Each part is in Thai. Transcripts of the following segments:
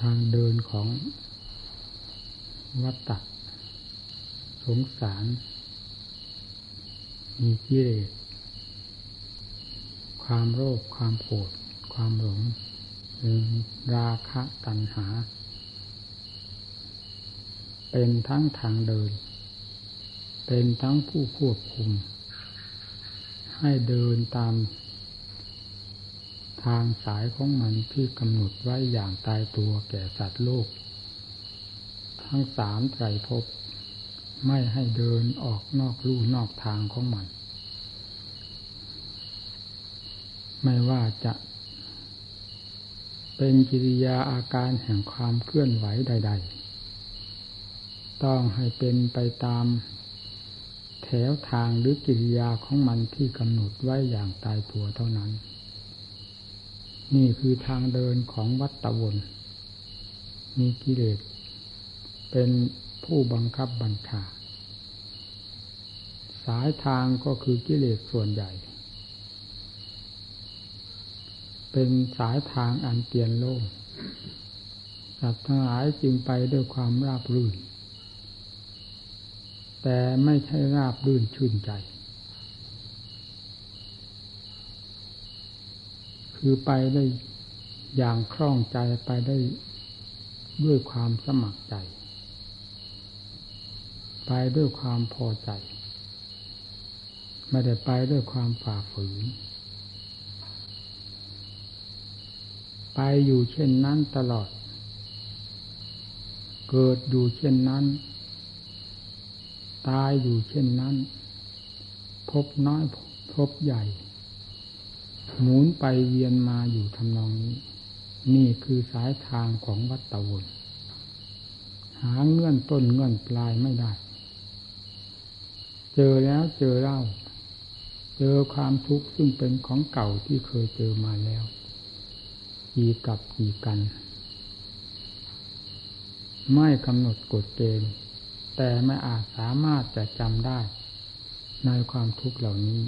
ทางเดินของวัตตะสงสาร มีกิเลสความโลภความโกรธความหลงราคะตัณหา เป็นทั้งทางเดิน เป็นทั้งผู้ควบคุม ให้เดินตาม ทางสายของมันที่กำหนดไว้อย่างตายตัวแก่สัตว์โลก ทั้งสามไตรภพไม่ให้เดินออกนอกลู่นอกทางของมัน ไม่ว่าจะเป็นกิริยาอาการแห่งความเคลื่อนไหวใด ๆ ต้องให้เป็นไปตามแถวทางหรือกิริยาของมันที่กำหนดไว้อย่างตายตัวเท่านั้น นี่คือทางเดินของวัตตะวน มีกิเลสเป็นผู้บังคับบัญชา สายทางก็คือกิเลสส่วนใหญ่ เป็นสายทางอันเตียนโล่งสัตว์ทั้งหลายจึงไปด้วยความราบรื่น แต่ไม่ใช่ราบรื่นชื่นใจ คือไปได้อย่างคล่องใจไปได้ด้วยความสมัครใจ ไปด้วยความพอใจ ไม่ได้ไปด้วยความฝ่าฝืน ไปอยู่เช่นนั้นตลอด เกิดอยู่เช่นนั้น ตายอยู่เช่นนั้น พบน้อยพบใหญ่ หมุนไปเวียนมาอยู่ทำนองนี้ นี่คือสายทางของวัตตะวนหาเงื่อนต้นเงื่อนปลายไม่ได้ เจอแล้วเจอเล่า เจอความทุกข์ซึ่งเป็นของเก่าที่เคยเจอมาแล้วกี่กับกี่กัน ไม่กำหนดกฎเกณฑ์แต่ไม่อาจสามารถจะจำได้ในความทุกข์เหล่านี้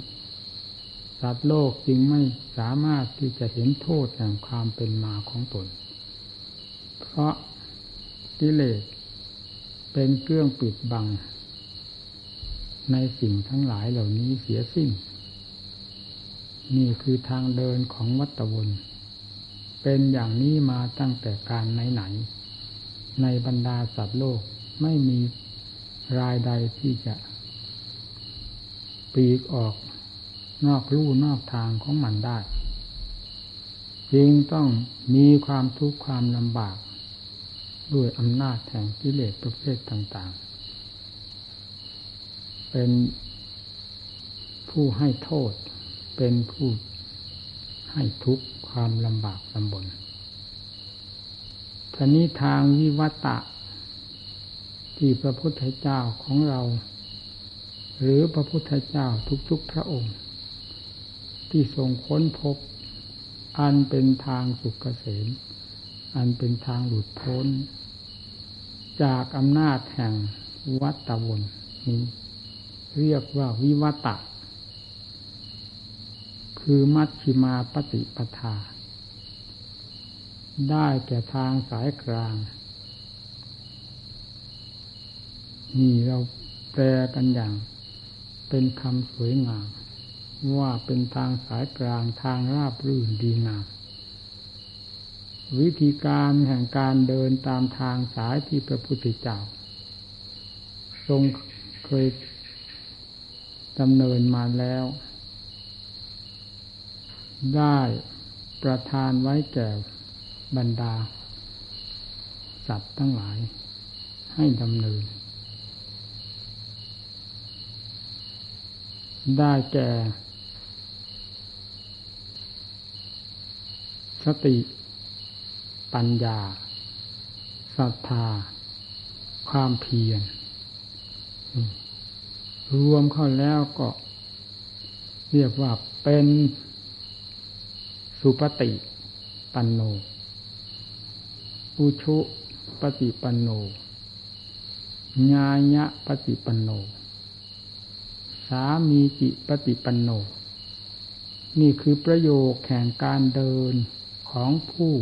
สัตว์โลกจึงไม่สามารถที่จะเห็นโทษแห่งความเป็นมาของตน เพราะกิเลสเป็นเครื่องปิดบัง ในสิ่งทั้งหลายเหล่านี้เสียสิ้น นี่คือทางเดินของวัตวนเป็นอย่างนี้มาตั้งแต่การไหนๆในบรรดาสัตว์โลกไม่มีรายใดที่จะปีกออก นอกลู่นอกทางของมันได้ จึงต้องมีความทุกข์ความลำบาก ด้วยอำนาจแห่งกิเลสประเภทต่างๆ เป็นผู้ให้โทษ เป็นผู้ให้ทุกข์ความลำบากลำบนทีนี้ทางวิวัตะ ที่พระพุทธเจ้าของเรา หรือพระพุทธเจ้าทุกๆพระองค์ ที่ทรงค้นพบ อันเป็นทางสุขเกษมอันเป็นทางหลุดพ้น จากอำนาจแห่งวัตวนนี้ เรียกว่าวิวัตะคือมัชชิมาปฏิปทา ได้แก่ทางสายกลาง นี่เราแปลกันอย่างเป็นคำสวยงาม ว่าเป็นทางสายกลางทางราบรื่นดีงามวิธีการแห่งการเดินตามทางสายที่พระพุทธเจ้า ทรงเคยดำเนินมาแล้ว ได้ประทานไว้แก่บรรดา สัตว์ทั้งหลายให้ดำเนิน ได้แก่ สติ ปัญญาศรัทธา ความเพียรรวมเข้าแล้วก็ เรียกว่าเป็นสุปฏิปันโน อุชุปฏิปันโน ญาญะปฏิปันโน สามีจิปฏิปันโน นี่คือประโยคแข่งการเดิน ของผู้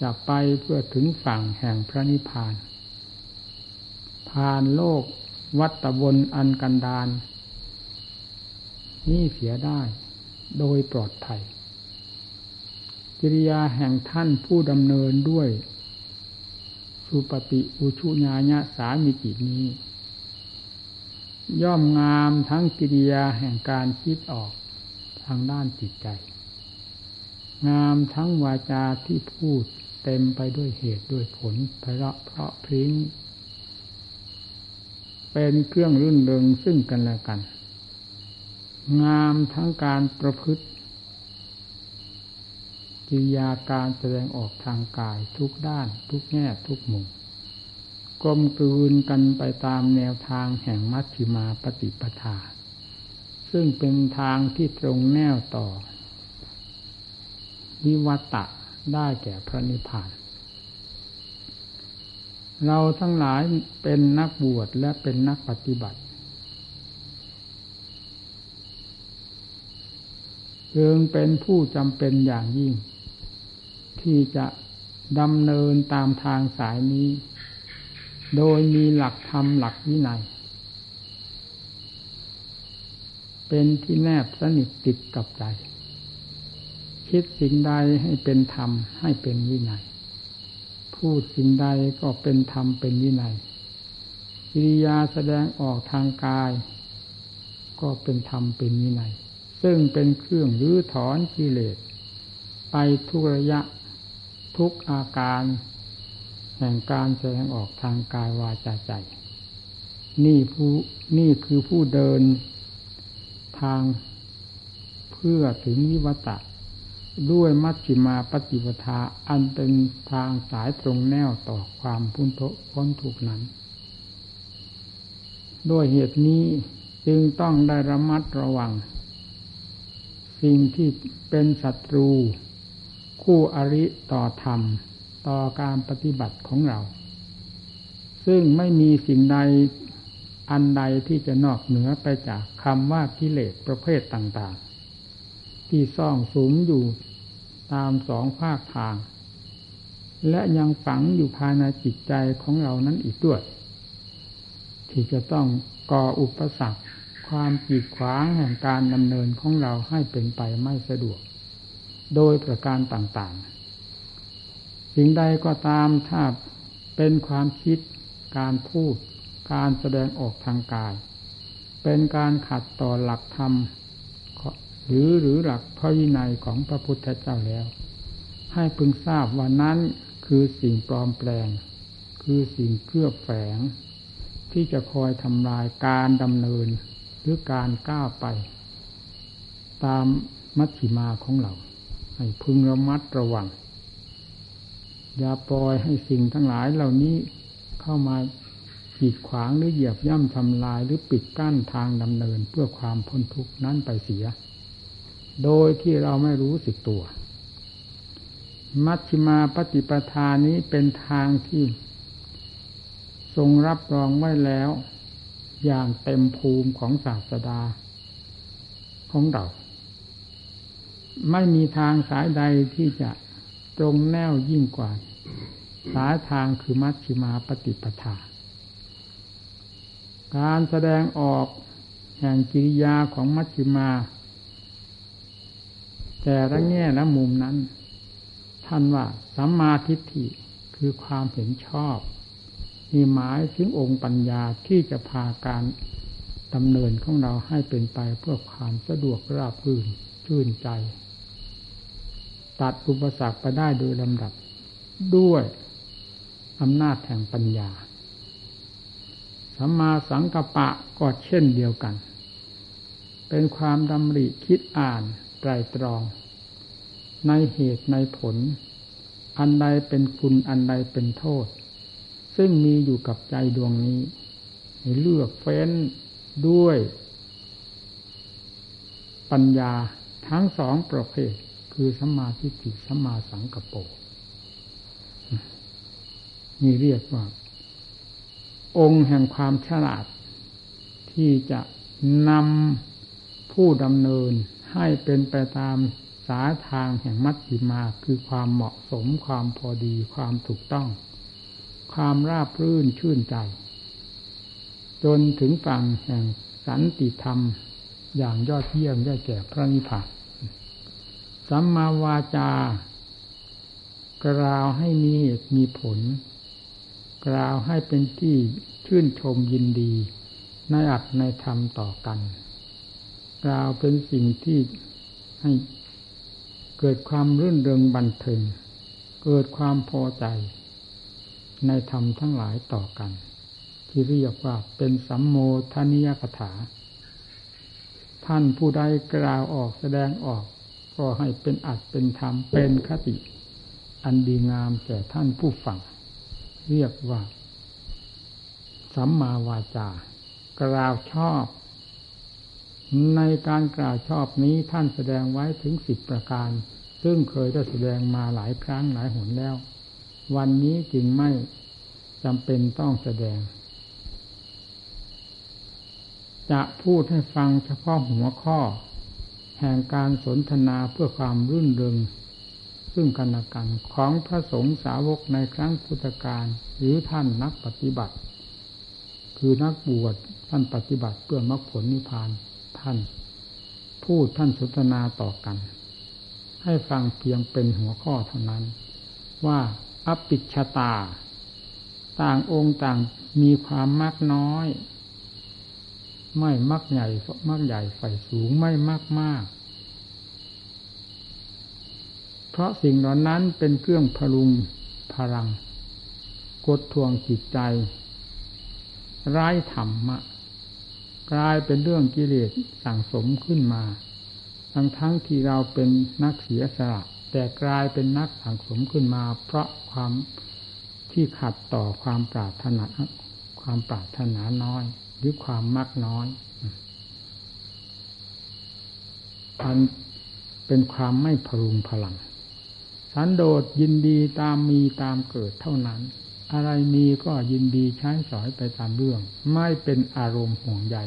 จะไปเพื่อถึงฝั่งแห่งพระนิพพาน ผ่านโลกวัตวนอันกันดานนี่เสียได้โดยปลอดภัยกิริยาแห่งท่านผู้ดำเนินด้วย สุปฏิอุชุญาญะสามิจินี้ ย่อมงามทั้งกิริยาแห่งการคิดออกทางด้านจิตใจ งามทั้งวาจาที่พูดเต็มไปด้วยเหตุด้วยผลเพราะเพราะพริ้งเป็นเครื่องรื่นเริงซึ่งกันและกัน งามทั้งการประพฤติกิริยาการแสดงออกทางกายทุกด้าน ทุกแง่ทุกมุมกลมกลืนกันไปตามแนวทางแห่งมัชฌิมาปฏิปทา ซึ่งเป็นทางที่ตรงแนวต่อ วิวัตะได้แก่พระนิพพาน เราทั้งหลายเป็นนักบวชและเป็นนักปฏิบัติจึงเป็นผู้จำเป็นอย่างยิ่ง ที่จะดำเนินตามทางสายนี้ โดยมีหลักธรรมหลักวินัย เป็นที่แนบสนิทติดกับใจ คิดสิ่งใดให้เป็นธรรมให้เป็นวินัย พูดสิ่งใดก็เป็นธรรมเป็นวินัยกิริยาแสดงออกทางกาย ก็เป็นธรรมเป็นวินัย ซึ่งเป็นเครื่องรื้อถอนกิเลส ไปทุกระยะทุกอาการ แห่งการแสดงออกทางกายวาจาใจ นี่ผู้นี่คือผู้เดินทางเพื่อถึงนิวัตะ ด้วยมัชฌิมาปฏิปทาอันเป็นทางสายตรงแนวต่อความพ้นทุพ้นทุกนั้น ด้วยเหตุนี้จึงต้องได้ระมัดระวัง สิ่งที่เป็นศัตรู คู่อริต่อธรรม ต่อการปฏิบัติของเรา ซึ่งไม่มีสิ่งใดอันใดที่จะนอกเหนือไปจากคำว่ากิเลสประเภทต่างๆ ที่ซ่องสูงอยู่ ตามสองภาคทาง และยังฝังอยู่ภายในจิตใจของเรานั้นอีกด้วย ที่จะต้องก่ออุปสรรค ความกีดขวางแห่งการดำเนินของเราให้เป็นไปไม่สะดวก โดยประการต่างๆ สิ่งใดก็ตามถ้าเป็นความคิดการพูด การแสดงออกทางกาย เป็นการขัดต่อหลักธรรม หรือหรือหลักพระวินัยของพระพุทธเจ้าแล้ว ให้พึงทราบว่านั้นคือสิ่งปลอมแปลง คือสิ่งเคลือบแฝง ที่จะคอยทำลายการดำเนินหรือการก้าวไป ตามมัชฌิมาของเรา ให้พึงระมัดระวัง อย่าปล่อยให้สิ่งทั้งหลายเหล่านี้เข้ามาขีดขวางหรือเหยียบย่ำทำลายหรือปิดกั้นทางดำเนินเพื่อความพ้นทุกข์นั้นไปเสีย โดยที่เราไม่รู้สึกตัว มัชฌิมาปฏิปทานี้เป็นทางที่ ทรงรับรองไว้แล้ว อย่างเต็มภูมิของศาสดา ของเรา ไม่มีทางสายใดที่จะตรงแนวยิ่งกว่า สายทางคือมัชฌิมาปฏิปทา การแสดงออกแห่งกิริยาของมัชฌิมา แต่ละแง่และมุมนั้น ท่านว่าสัมมาทิฏฐิคือความเห็นชอบ มีหมายถึงองค์ปัญญาที่จะพาการดำเนินของเราให้เป็นไปเพื่อความสะดวกราบรื่นชื่นใจ ตัดอุปสรรคไปได้โดยลำดับด้วยอำนาจแห่งปัญญาสัมมาสังกัปปะก็เช่นเดียวกัน เป็นความดำริคิดอ่าน ไตรตรอง ในเหตุในผล อันใดเป็นคุณอันใดเป็นโทษ ซึ่งมีอยู่กับใจดวงนี้ให้เลือกเฟ้นด้วย ปัญญาทั้งสองประเภท คือสัมมาทิฏฐิสัมมาสังกปรนี่เรียกว่า องค์แห่งความฉลาด ที่จะนำผู้ดำเนิน ให้เป็นไปตามษาทางแห่งมัชฌิมาคือความเหมาะสมความพอดีความถูกต้อง ความราบรื่นชื่นใจ จนถึงฝั่งแห่งสันติธรรมอย่างยอดเยี่ยมได้แก่พระนิพพานสัมมาวาจากล่าวให้มีเหตุมีผล กล่าวให้เป็นที่ชื่นชมยินดี ในอัตในธรรมต่อกัน กล่าวเป็นสิ่งที่ให้เกิดความรื่นเริงบันเทิง เกิดความพอใจ ในธรรมทั้งหลายต่อกัน ที่เรียกว่าเป็นสัมโมทนิยกถา ท่านผู้ใดกล่าวออกแสดงออก ก็ให้เป็นอัดเป็นธรรมเป็นคติ อันดีงามแก่ท่านผู้ฟัง เรียกว่า สัมมาวาจา กล่าวชอบ ในการกล่าวชอบนี้ท่านแสดงไว้ถึงสิบประการ ซึ่งเคยได้แสดงมาหลายครั้งหลายหนแล้ว วันนี้จึงไม่จำเป็นต้องแสดง จะพูดให้ฟังเฉพาะหัวข้อ แห่งการสนทนาเพื่อความรื่นเริงซึ่งกันและกันของพระสงฆ์สาวกในครั้งพุทธกาลหรือท่านนักปฏิบัติ คือนักบวชท่านปฏิบัติเพื่อมรรคผลนิพพาน ท่าน พูดท่านสนทนาต่อกัน ให้ฟังเพียงเป็นหัวข้อเท่านั้น ว่าอปิชตา ต่างองค์ต่างมีความมากน้อย ไม่มักใหญ่มักใหญ่ไฟสูงไม่มากมาก เพราะสิ่งเหล่านั้นเป็นเครื่องพลุงพลัง กดทวงจิตใจไร้ธรรมะ กลายเป็นเรื่องกิเลสสั่งสมขึ้นมา ทั้งทั้งที่เราเป็นนักเสียสละแต่กลายเป็นนักสั่งสมขึ้นมา เพราะความที่ขัดต่อความปรารถนาความปรารถนาน้อย หรือความมักน้อยอันเป็นความไม่พรุงพลัง สันโดษยินดีตามมีตามเกิดเท่านั้น อะไรมีก็ยินดีใช้สอยไปตามเรื่อง ไม่เป็นอารมณ์ห่วงใย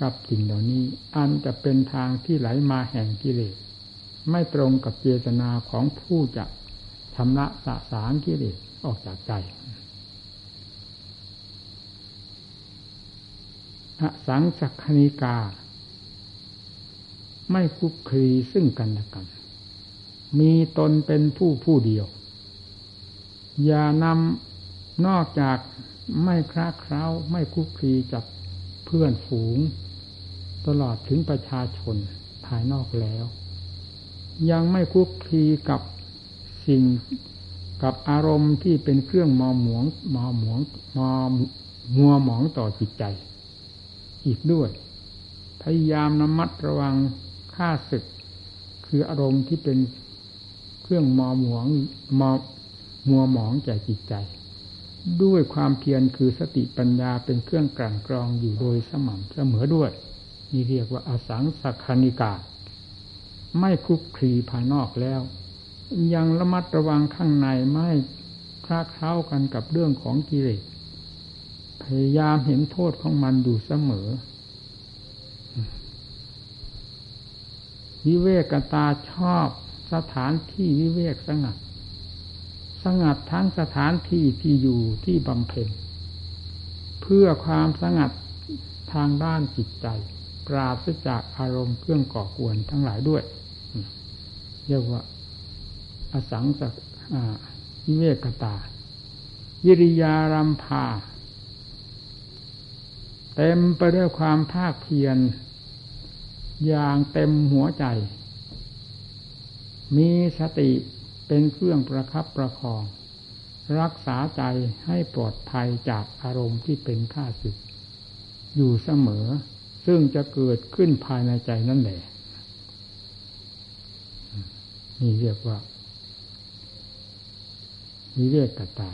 กับสิ่งเหล่านี้ อันจะเป็นทางที่ไหลมาแห่งกิเลส ไม่ตรงกับเจตนาของผู้จะชำระสะสางกิเลสออกจากใจอสังสักคณิกา ไม่คุกคีซึ่งกันและกัน มีตนเป็นผู้ผู้เดียว อย่านำ นอกจากไม่คลาเคล้าไม่คุกคีกับเพื่อนฝูง ตลอดถึงประชาชนภายนอกแล้ว ยังไม่คุกคีกับสิ่งกับอารมณ์ที่เป็นเครื่องมอหมวงมอหมวงมอมัวหมองต่อจิตใจ อีกด้วย พยายามระมัดระวังค่าศึก คืออารมณ์ที่เป็นเครื่องมอหมวงมอมัวหมองแก่จิตใจ ด้วยความเพียรคือสติปัญญาเป็นเครื่องกลั่นกรองอยู่โดยสม่ำเสมอด้วย นี่เรียกว่าอสังสักคณิกา ไม่คลุกคลีภายนอกแล้ว ยังระมัดระวังข้างในไม่คลาเคล้ากันกับเรื่องของกิเลสพยายามเห็นโทษของมันอยู่เสมอวิเวกตาชอบสถานที่วิเวกสงัด สงัดทั้งสถานที่ที่อยู่ที่บำเพ็ญ เพื่อความสงัดทางด้านจิตใจ ปราศจากอารมณ์เครื่องก่อกวนทั้งหลายด้วยเรียกว่าอสังสักวิเวกตาวิริยารัมพาเต็มไปด้วยความภาคเพียรอย่างเต็มหัวใจ มีสติ เป็นเครื่องประครับประคอง รักษาใจให้ปลอดภัยจากอารมณ์ที่เป็นข้าศึก อยู่เสมอ ซึ่งจะเกิดขึ้นภายในใจนั่นแหละนี่เรียกว่าวิเวกกตา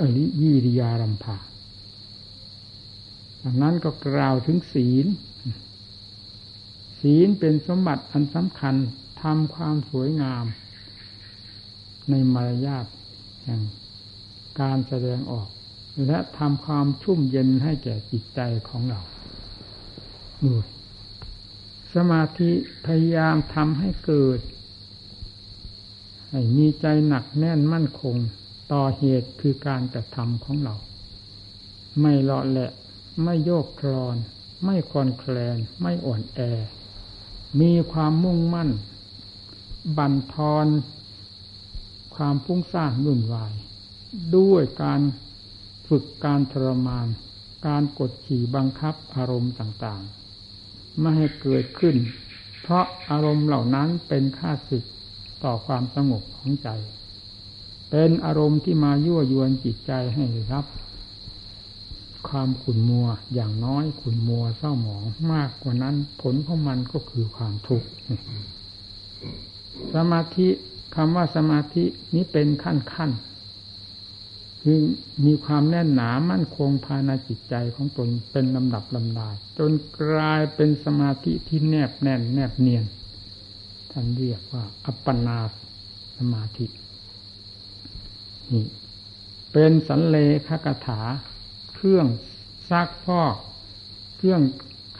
อริวิริยารัมภาดังนั้นก็กล่าวถึงศีล ศีลเป็นสมบัติอันสำคัญทำความสวยงาม ในมารยาทแห่งการแสดงออก และทำความชุ่มเย็นให้แก่จิตใจของเราดูสมาธิพยายามทำให้เกิด ให้มีใจหนักแน่นมั่นคงต่อเหตุคือการกระทำของเรา ไม่เลาะแหละ ไม่โยกคลอน ไม่คลอนแคลน ไม่อ่อนแอ มีความมุ่งมั่น บันทอน ความพุ่งสร้างนุ่นวาย ด้วยการฝึกการทรมาน การกดขี่บังคับอารมณ์ต่างๆ ไม่ให้เกิดขึ้น เพราะอารมณ์เหล่านั้นเป็นค่าศึกต่อความสงบของใจ เป็นอารมณ์ที่มายั่วยวนจิตใจให้รับ ความขุ่นมัวอย่างน้อยขุ่นมัวเศร้าหมองมากกว่านั้น ผลของมันก็คือความทุกข์สมาธิ คำว่าสมาธินี้เป็นขั้นขั้นคือมีความแน่นหนามั่นคงภายในจิตใจของตนเป็นลำดับลำดาจนกลายเป็นสมาธิที่แนบแน่นแนบเนียนท่านเรียกว่า อัปปนาสมาธินี่เป็นสันเลขกถา เครื่องซักฟอกเครื่อง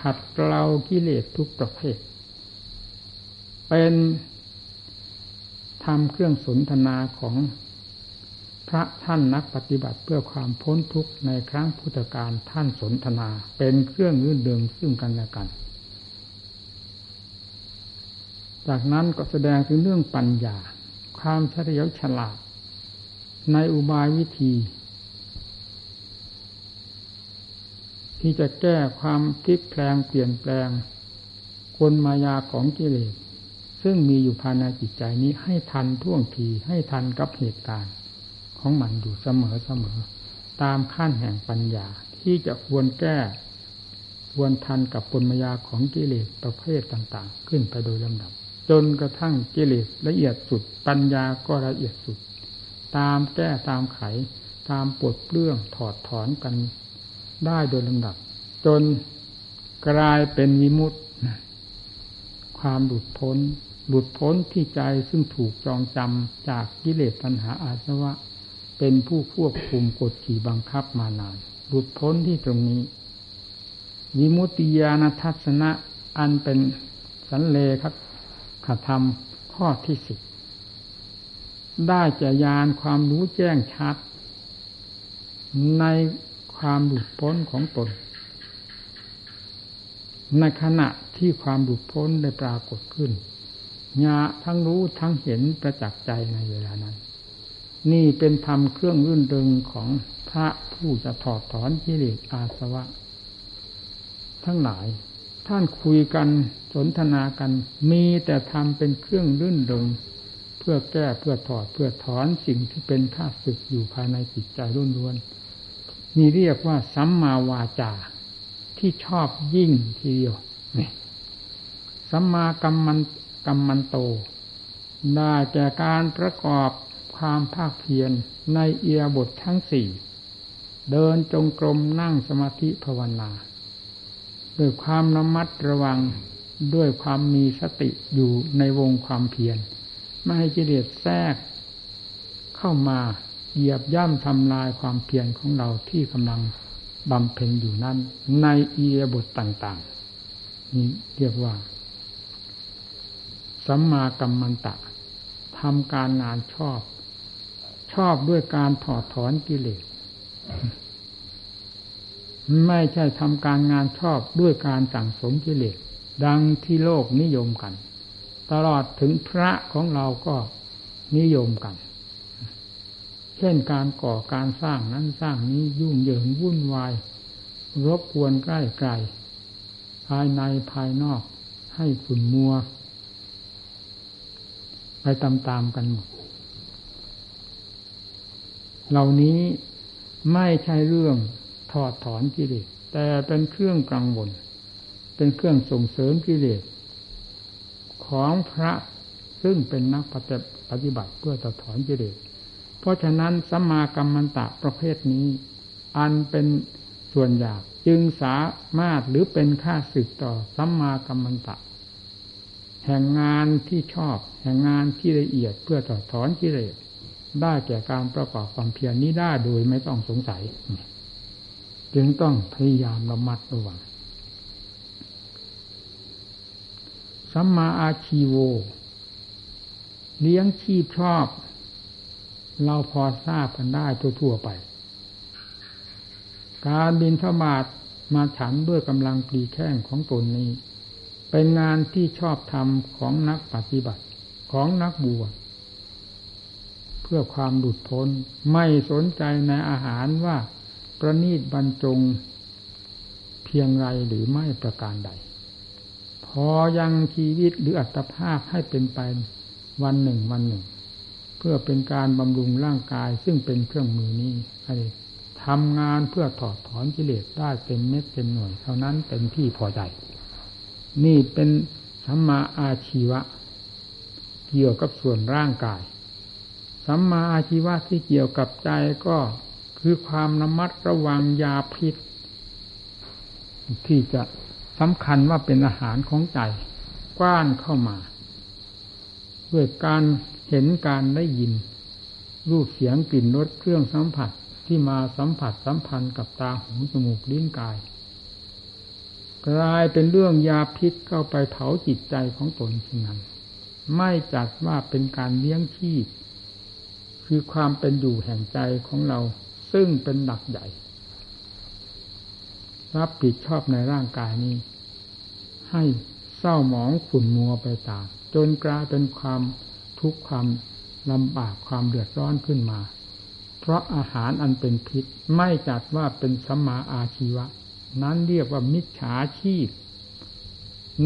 ขัดเกลากิเลสทุกประเภท เป็น ทำเครื่องสนทนาของพระท่านนักปฏิบัติเพื่อความพ้นทุกข์ในครั้งพุทธกาลท่านสนทนา เป็นเครื่องยื่นเดิงซึ่งกันและกัน จากนั้นก็แสดงถึงเรื่องปัญญา ความเฉลียวฉลาด ในอุบายวิธี ที่จะแก้ความคลิกแปลงเปลี่ยนแปลงกลมายาของกิเลส ซึ่งมีอยู่ภายในจิตใจนี้ให้ทันท่วงทีให้ทันกับเหตุการณ์ ของมันอยู่เสมอเสมอ ตามขั้นแห่งปัญญาที่จะควรแก้ควรทันกับปนมายาของกิเลสประเภทต่าง ๆ ขึ้นไปโดยลำดับ จนกระทั่งกิเลสละเอียดสุด ปัญญาก็ละเอียดสุด ตามแก้ตามไข ตามปลดเปลื้องถอดถอนกันได้โดยลำดับ จนกลายเป็นวิมุตติความหลุดพ้น หลุดพ้นที่ใจซึ่งถูกจองจำจากกิเลสตัณหาอาสวะ เป็นผู้ควบคุมกดขี่บังคับมานาน หลุดพ้นที่ตรงนี้วิมุตติญาณทัศนะอันเป็นสันเลครับขธรรมข้อที่สิบได้จะยานความรู้แจ้งชัด ในความหลุดพ้นของตน ในขณะที่ความหลุดพ้นได้ปรากฏขึ้น ญาทั้งรู้ทั้งเห็นประจักษ์ใจในเวลานั้น นี่เป็นธรรมเครื่องรื่นเริงของพระผู้จะถอดถอนกิเลสอาสวะ ทั้งหลาย ท่านคุยกันสนทนากัน มีแต่ทำเป็นเครื่องรื่นเริงเพื่อแก้เพื่อถอดเพื่อถอนสิ่งที่เป็นข้าศึกอยู่ภายในจิตใจรุ่นรวนนี่เรียกว่าสัมมาวาจาที่ชอบยิ่งทีเดียวนี่สัมมากรรมัน กรรมันโต ได้แก่การประกอบความภาคเพียรในเอียบททั้งสี่เดินจงกรมนั่งสมาธิภาวนา ด้วยความระมัดระวังด้วยความมีสติอยู่ในวงความเพียรไม่ให้กิเลสแทรก เข้ามาเหยียบย่ำทำลายความเพียรของเราที่กำลังบำเพ็ญอยู่นั้นในเอียบทต่างๆ นี่เรียกว่า สัมมากัมมันตะทำการงานชอบ ชอบด้วยการถอดถอนกิเลส ไม่ใช่ทำการงานชอบด้วยการสั่งสมกิเลส ดังที่โลกนิยมกัน ตลอดถึงพระของเราก็นิยมกัน เช่นการก่อการสร้างนั้นสร้างนี้ยุ่งเหยิงวุ่นวาย รบกวนใกล้ไกลภายในภายนอกให้ขุนมัว ไปตามๆกันหมดเหล่านี้ไม่ใช่เรื่องถอดถอนกิเลสแต่เป็นเครื่องกังวล เป็นเครื่องส่งเสริมกิเลสของพระซึ่งเป็นนักปฏิบัติเพื่อถอดถอนกิเลสเพราะฉะนั้นสัมมากรรมันตะประเภทนี้ อันเป็นส่วนยากจึงสามารถหรือเป็นค่าสึกต่อสัมมากัมมันตะ แห่งงานที่ชอบ แห่งงานที่ละเอียดเพื่อถอดถอนกิเลสได้แก่การประกอบความเพียรนี้ได้โดยไม่ต้องสงสัย จึงต้องพยายามระมัดระวังสัมมาอาชีโว เลี้ยงชีพชอบ เราพอทราบกันได้ทั่วๆไป การบินทบาทมาฉันด้วยกำลังปรีแข้งของตนนี้ เป็นงานที่ชอบทำของนักปฏิบัติของนักบวชเพื่อความหลุดพ้นไม่สนใจในอาหารว่าประนีตบรรจงเพียงไรหรือไม่ประการใด พอยังชีวิตหรืออัตภาพให้เป็นไปวันหนึ่งวันหนึ่ง เพื่อเป็นการบำรุงร่างกายซึ่งเป็นเครื่องมือนี้ให้ทำงานเพื่อถอดถอนกิเลสได้เต็มเม็ดเต็มหน่วย เท่านั้นเป็นที่พอใจ นี่เป็นสัมมาอาชีวะ เกี่ยวกับส่วนร่างกาย สัมมาอาชีวะที่เกี่ยวกับใจก็คือความระมัดระวังยาพิษ ที่จะสำคัญว่าเป็นอาหารของใจ กว้านเข้ามา ด้วยการเห็นการได้ยิน รูปเสียงกลิ่นรสเครื่องสัมผัสที่มาสัมผัสสัมพันธ์กับตาหูจมูกลิ้นกาย กลายเป็นเรื่องยาพิษเข้าไปเผาจิตใจของตนเช่นนั้น ไม่จัดว่าเป็นการเลี้ยงชีพ คือความเป็นอยู่แห่งใจของเรา ซึ่งเป็นหลักใหญ่ รับผิดชอบในร่างกายนี้ ให้เศร้าหมองขุ่นมัวไปตาม จนกลายเป็นความทุกข์ความลำบากความเดือดร้อนขึ้นมา เพราะอาหารอันเป็นพิษไม่จัดว่าเป็นสัมมาอาชีวะ นั้นเรียกว่ามิจฉาชีพ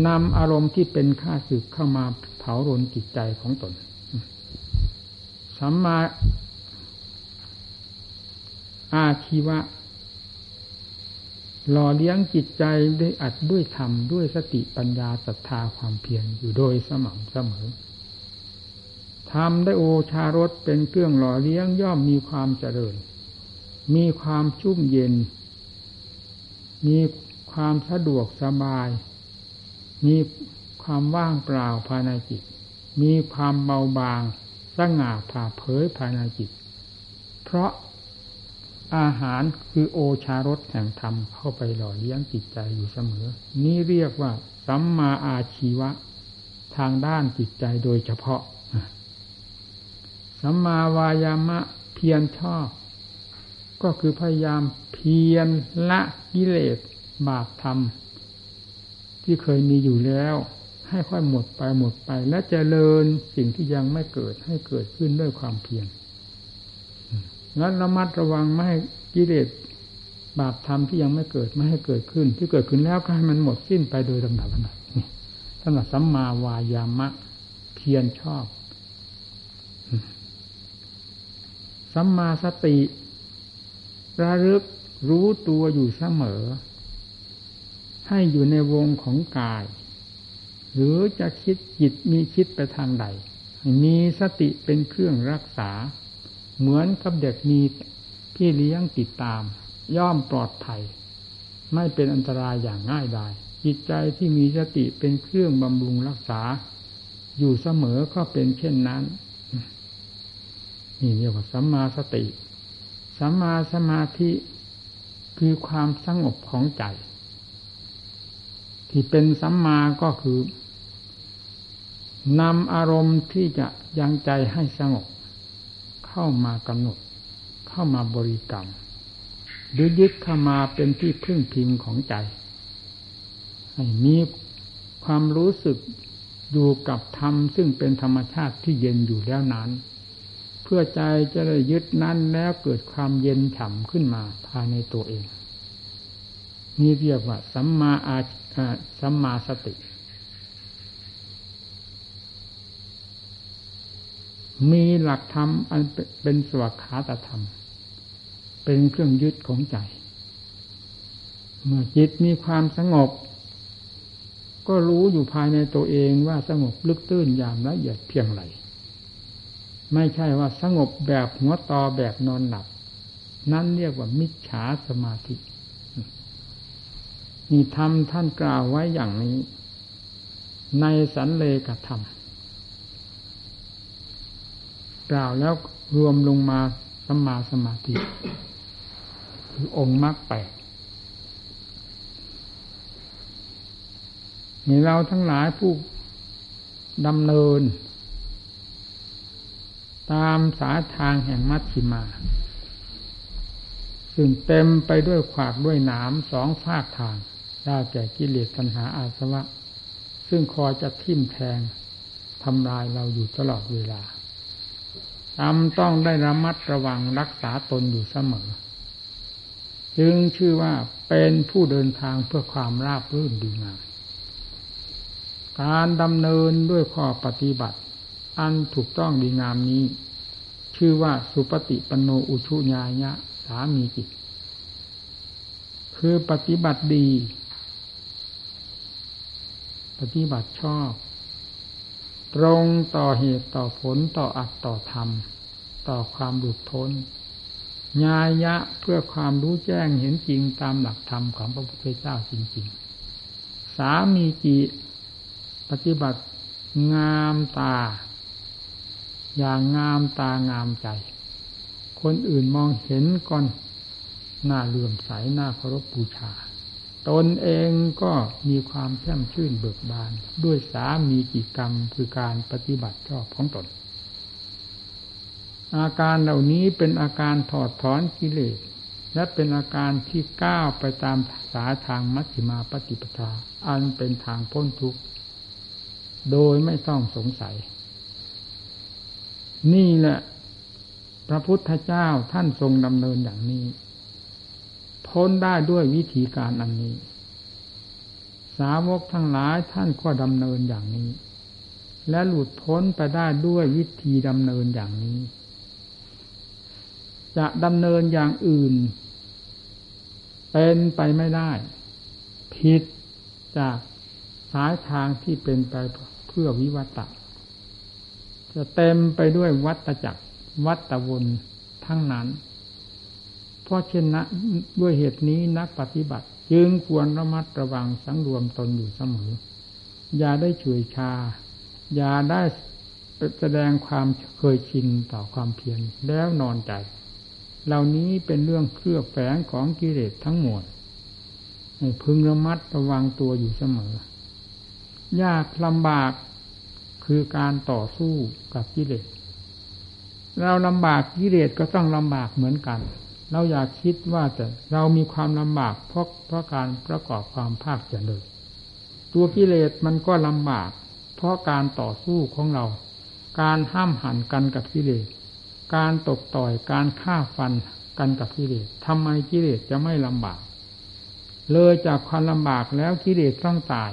นำอารมณ์ที่เป็นข้าศึกเข้ามาเผารนจิตใจของตนสัมมาอาชีวะ หล่อเลี้ยงจิตใจด้วยอัดด้วยธรรมด้วยสติปัญญาศรัทธาความเพียรอยู่โดยสม่ำเสมอทำได้โอชารสเป็นเครื่องหล่อเลี้ยงย่อมมีความเจริญ มีความชุ่มเย็น มีความสะดวกสบาย มีความว่างเปล่าภายในจิต มีความเบาบางสง่าผ่าเผยภายในจิต เพราะอาหารคือโอชารสแห่งธรรมเข้าไปหล่อเลี้ยงจิตใจอยู่เสมอ นี่เรียกว่า สัมมาอาชีวะ ทางด้านจิตใจโดยเฉพาะ สัมมาวายามะเพียรชอบ ก็คือพยายามเพียรละกิเลสบาปธรรม ที่เคยมีอยู่แล้ว ให้ค่อยหมดไปหมดไป และเจริญสิ่งที่ยังไม่เกิดให้เกิดขึ้นด้วยความเพียรงั้นระมัดระวังไม่ให้กิเลสบาปธรรมที่ยังไม่เกิดไม่ให้เกิดขึ้น ที่เกิดขึ้นแล้วก็ให้มันหมดสิ้นไปโดยลำดับลำดับนี่สำหรับสัมมาวายามะ เพียรชอบ สัมมาสติ ระลึกรู้ตัวอยู่เสมอ ให้อยู่ในวงของกาย หรือจะคิดจิตมีคิดไปทางใด มีสติเป็นเครื่องรักษา เหมือนกับเด็กมีพี่เลี้ยงติดตาม ย่อมปลอดภัย ไม่เป็นอันตรายอย่างง่ายดายจิตใจที่มีสติเป็นเครื่องบำรุงรักษา อยู่เสมอก็เป็นเช่นนั้น นี่เรียกว่าสัมมาสติ สัมมาสมาธิคือความสงบของใจ ที่เป็นสัมมาก็คือนำอารมณ์ที่จะยังใจให้สงบ เข้ามากำหนด เข้ามาบริกรรม หรือยึดเข้ามาเป็นที่พึ่งพิงของใจ ให้มีความรู้สึกอยู่กับธรรมซึ่งเป็นธรรมชาติที่เย็นอยู่แล้วนั้น พื่อใจจะได้ยึดนั้นแล้วเกิดความเย็นฉ่ำขึ้นมาภายในตัวเอง นี่เรียกว่าสัมมาอาสัมมาสติ มีหลักธรรมอันเป็นสวขาตธรรม เป็นเครื่องยึดของใจ เมื่อจิตมีความสงบ ก็รู้อยู่ภายในตัวเองว่าสงบลึกตื้นอย่างละเอียดเพียงไร ไม่ใช่ว่าสงบแบบหัวตอแบบนอนหลับ นั่นเรียกว่ามิจฉาสมาธินี่ทำท่านกล่าวไว้อย่างนี้ ในสันเลกธรรมกล่าวแล้วรวมลงมาสัมมาสมาธิคือองค์มรรคแปดมีเราทั้งหลายผู้ดำเนิน ตามสายทางแห่งมัชชิมา ซึ่งเต็มไปด้วยขวากด้วยหนามสองฝากทางได้แก่กิเลสตัณหาอาสวะ ซึ่งคอยจะทิ่มแทงทำลายเราอยู่ตลอดเวลาจำต้องได้ระมัดระวังรักษาตนอยู่เสมอ จึงชื่อว่าเป็นผู้เดินทางเพื่อความราบรื่นดีงามการดำเนินด้วยข้อปฏิบัติ อันถูกต้องดีงามนี้ ชื่อว่าสุปฏิปโนอุชุญายะสามีจิต คือปฏิบัติดี ปฏิบัติชอบ ตรงต่อเหตุต่อผลต่ออัตต่อธรรม ต่อความหลุดพ้นญายะเพื่อความรู้แจ้งเห็นจริงตามหลักธรรมของพระพุทธเจ้าจริง ๆ สามีจิปฏิบัติงามตา อย่างงามตางามใจ คนอื่นมองเห็นก่อนหน้าเลื่อมใสหน้าเคารพบูชา ตนเองก็มีความแช่มชื่นเบิกบาน ด้วยสามีกิกรรมคือการปฏิบัติชอบของตน อาการเหล่านี้เป็นอาการถอดถอนกิเลส และเป็นอาการที่ก้าวไปตามสาทางมัชฌิมาปฏิปทา อันเป็นทางพ้นทุกข์ โดยไม่ต้องสงสัย นี่แหละ พระพุทธเจ้าท่านทรงดำเนินอย่างนี้ พ้นได้ด้วยวิธีการอันนี้ สาวกทั้งหลายท่านก็ดำเนินอย่างนี้ และหลุดพ้นไปได้ด้วยวิธีดำเนินอย่างนี้ จะดำเนินอย่างอื่น เป็นไปไม่ได้ ผิดจากสายทางที่เป็นไปเพื่อวิวัตะ จะเต็มไปด้วยวัตจักรวัตวนทั้งนั้น เพราะเช่นนะด้วยเหตุนี้นักปฏิบัติ จึงควรระมัดระวังสังรวมตนอยู่เสมอ อย่าได้เฉยชา อย่าได้แสดงความเคยชินต่อความเพียรแล้วนอนใจ เหล่านี้เป็นเรื่องเครือบแฝงของกิเลสทั้งหมดพึงระมัดระวังตัวอยู่เสมอ ยากลำบาก คือการต่อสู้กับกิเลส เราลำบากกิเลสก็ต้องลำบากเหมือนกัน เราอยากคิดว่าแต่เรามีความลำบากเพราะเพราะการประกอบความภาคเจริญตัวกิเลสมันก็ลำบาก เพราะการต่อสู้ของเรา การห้ามหันกันกับกิเลส การตกต่อยการฆ่าฟันกันกับกิเลสทำไมกิเลสจะไม่ลำบาก เลยจากความลำบากแล้วกิเลสต้องตาย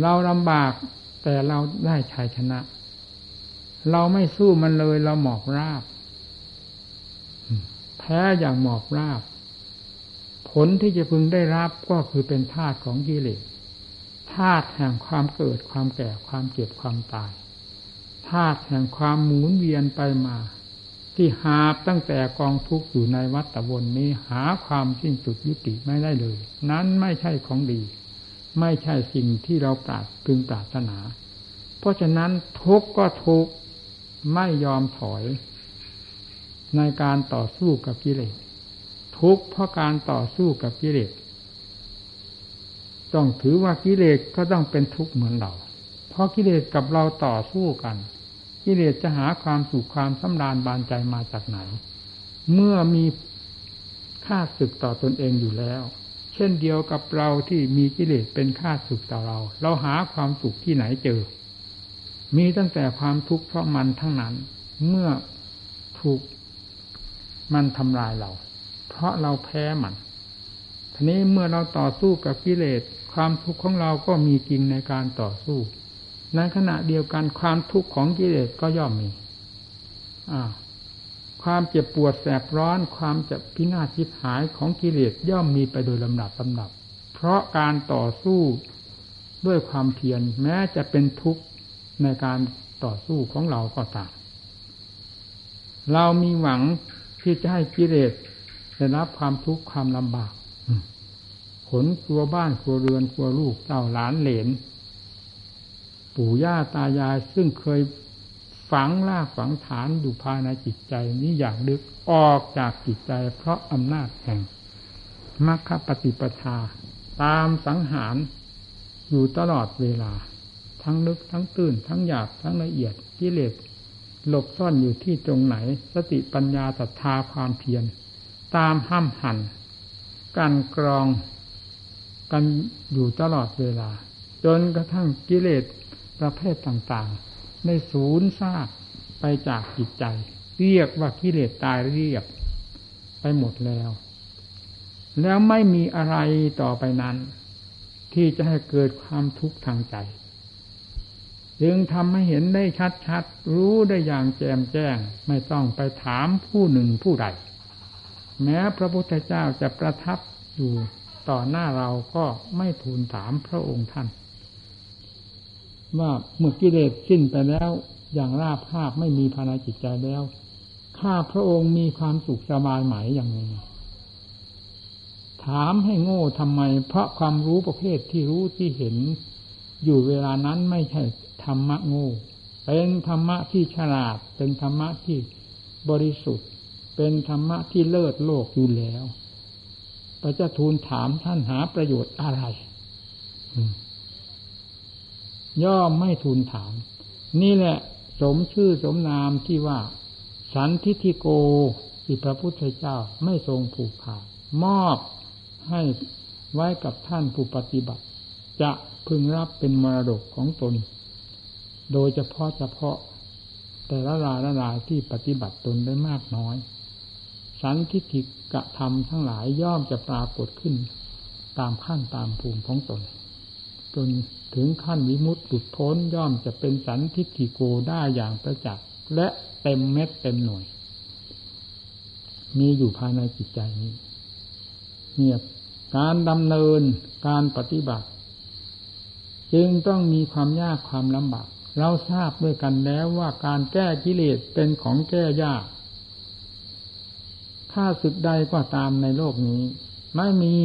เราลำบาก แต่เราได้ชัยชนะ เราไม่สู้มันเลยเราหมอบราบ แพ้อย่างหมอบราบ ผลที่จะพึงได้รับก็คือเป็นธาตุของกิเลสธาตุแห่งความเกิดความแก่ความเจ็บความตายธาตุแห่งความหมุนเวียนไปมา ที่หาบตั้งแต่กองทุกข์อยู่ในวัฏวนนี้หาความสิ้นสุดยุติไม่ได้เลย นั้นไม่ใช่ของดี ไม่ใช่สิ่งที่เราปราดพึงปรารถนา เพราะฉะนั้นทุกก็ทุกไม่ยอมถอย ในการต่อสู้กับกิเลสทุกเพราะการต่อสู้กับกิเลสต้องถือว่ากิเลสก็ต้องเป็นทุกข์เหมือนเรา เพราะกิเลสกับเราต่อสู้กัน กิเลสจะหาความสุขความสำราญบานใจมาจากไหน เมื่อมีค่าศึกต่อตนเองอยู่แล้ว เช่นเดียวกับเราที่มีกิเลสเป็นข้าศึกต่อเรา เราหาความสุขที่ไหนเจอ มีตั้งแต่ความทุกข์เพราะมันทั้งนั้น เมื่อถูกมันทำลายเรา เพราะเราแพ้มันทีนี้เมื่อเราต่อสู้กับกิเลสความทุกข์ของเราก็มีจริงในการต่อสู้ในขณะเดียวกันความทุกข์ของกิเลสก็ย่อมมี อ่า ความเจ็บปวดแสบร้อน ความจะพินาศทิพหายของกิเลสย่อมมีไปโดยลำดับลำดับ เพราะการต่อสู้ด้วยความเพียรแม้จะเป็นทุกข์ในการต่อสู้ของเราก็ตามเรามีหวังที่จะให้กิเลสได้รับความทุกข์ความลำบากขนครัวบ้านครัวเรือนครัวลูกเต่าหลานเหลน ปู่ย่าตายายซึ่งเคย ฝังลากฝังฐานอยู่ภายในจิตใจนี้อย่างลึกออกจากจิตใจ เพราะอำนาจแห่งมรรคปฏิปทา ตามสังหารอยู่ตลอดเวลา ทั้งลึกทั้งตื้นทั้งหยาบทั้งละเอียดกิเลสหลบซ่อนอยู่ที่ตรงไหน สติปัญญาศรัทธาความเพียรตามห้ามหันการกรองกันอยู่ตลอดเวลา จนกระทั่งกิเลสประเภทต่าง ๆในศูนย์ซากไปจากจิตใจ เรียกว่ากิเลสตายเรียบไปหมดแล้ว แล้วไม่มีอะไรต่อไปนั้น ที่จะให้เกิดความทุกข์ทางใจจึงทำให้เห็นได้ชัดๆ รู้ได้อย่างแจ่มแจ้ง ไม่ต้องไปถามผู้หนึ่งผู้ใด แม้พระพุทธเจ้าจะประทับอยู่ต่อหน้าเราก็ไม่ทูลถามพระองค์ท่าน ว่าเมื่อกิเลสสิ้นไปแล้ว อย่างราบคาบไม่มีภายในจิตใจแล้วข้าพระองค์มีความสุขสบายไหมอย่างไงถามให้โง่ทำไม เพราะความรู้ประเภทที่รู้ที่เห็น อยู่เวลานั้นไม่ใช่ธรรมะโง่ เป็นธรรมะที่ฉลาด เป็นธรรมะที่บริสุทธิ์ เป็นธรรมะที่เลิศโลกอยู่แล้วพระเจ้าทูลถามท่านหาประโยชน์อะไร ย่อมไม่ทูลถาม นี่แหละ สมชื่อสมนามที่ว่า สันทิทิโกที่พระพุทธเจ้าไม่ทรงผูกขาดมอบให้ไว้กับท่านผู้ปฏิบัติ จะพึงรับเป็นมรดกของตน โดยเฉพาะเฉพาะ แต่ละรายละรายที่ปฏิบัติตนได้มากน้อย สันทิฏฐิกะธรรมทั้งหลายย่อมจะปรากฏขึ้น ตามขั้นตามภูมิของตน จน ถึงขั้นวิมุตติหลุดพ้นย่อมจะเป็นสันทิฏฐิโกได้อย่างประจักษ์และเต็มเม็ดเต็มหน่วย มีอยู่ภายในจิตใจนี้เนี่ยการดำเนินการปฏิบัติ จึงต้องมีความยากความลำบากเราทราบด้วยกันแล้วว่าการแก้กิเลสเป็นของแก้ยากถ้าสึกใดก็ตามในโลกนี้ ไม่มี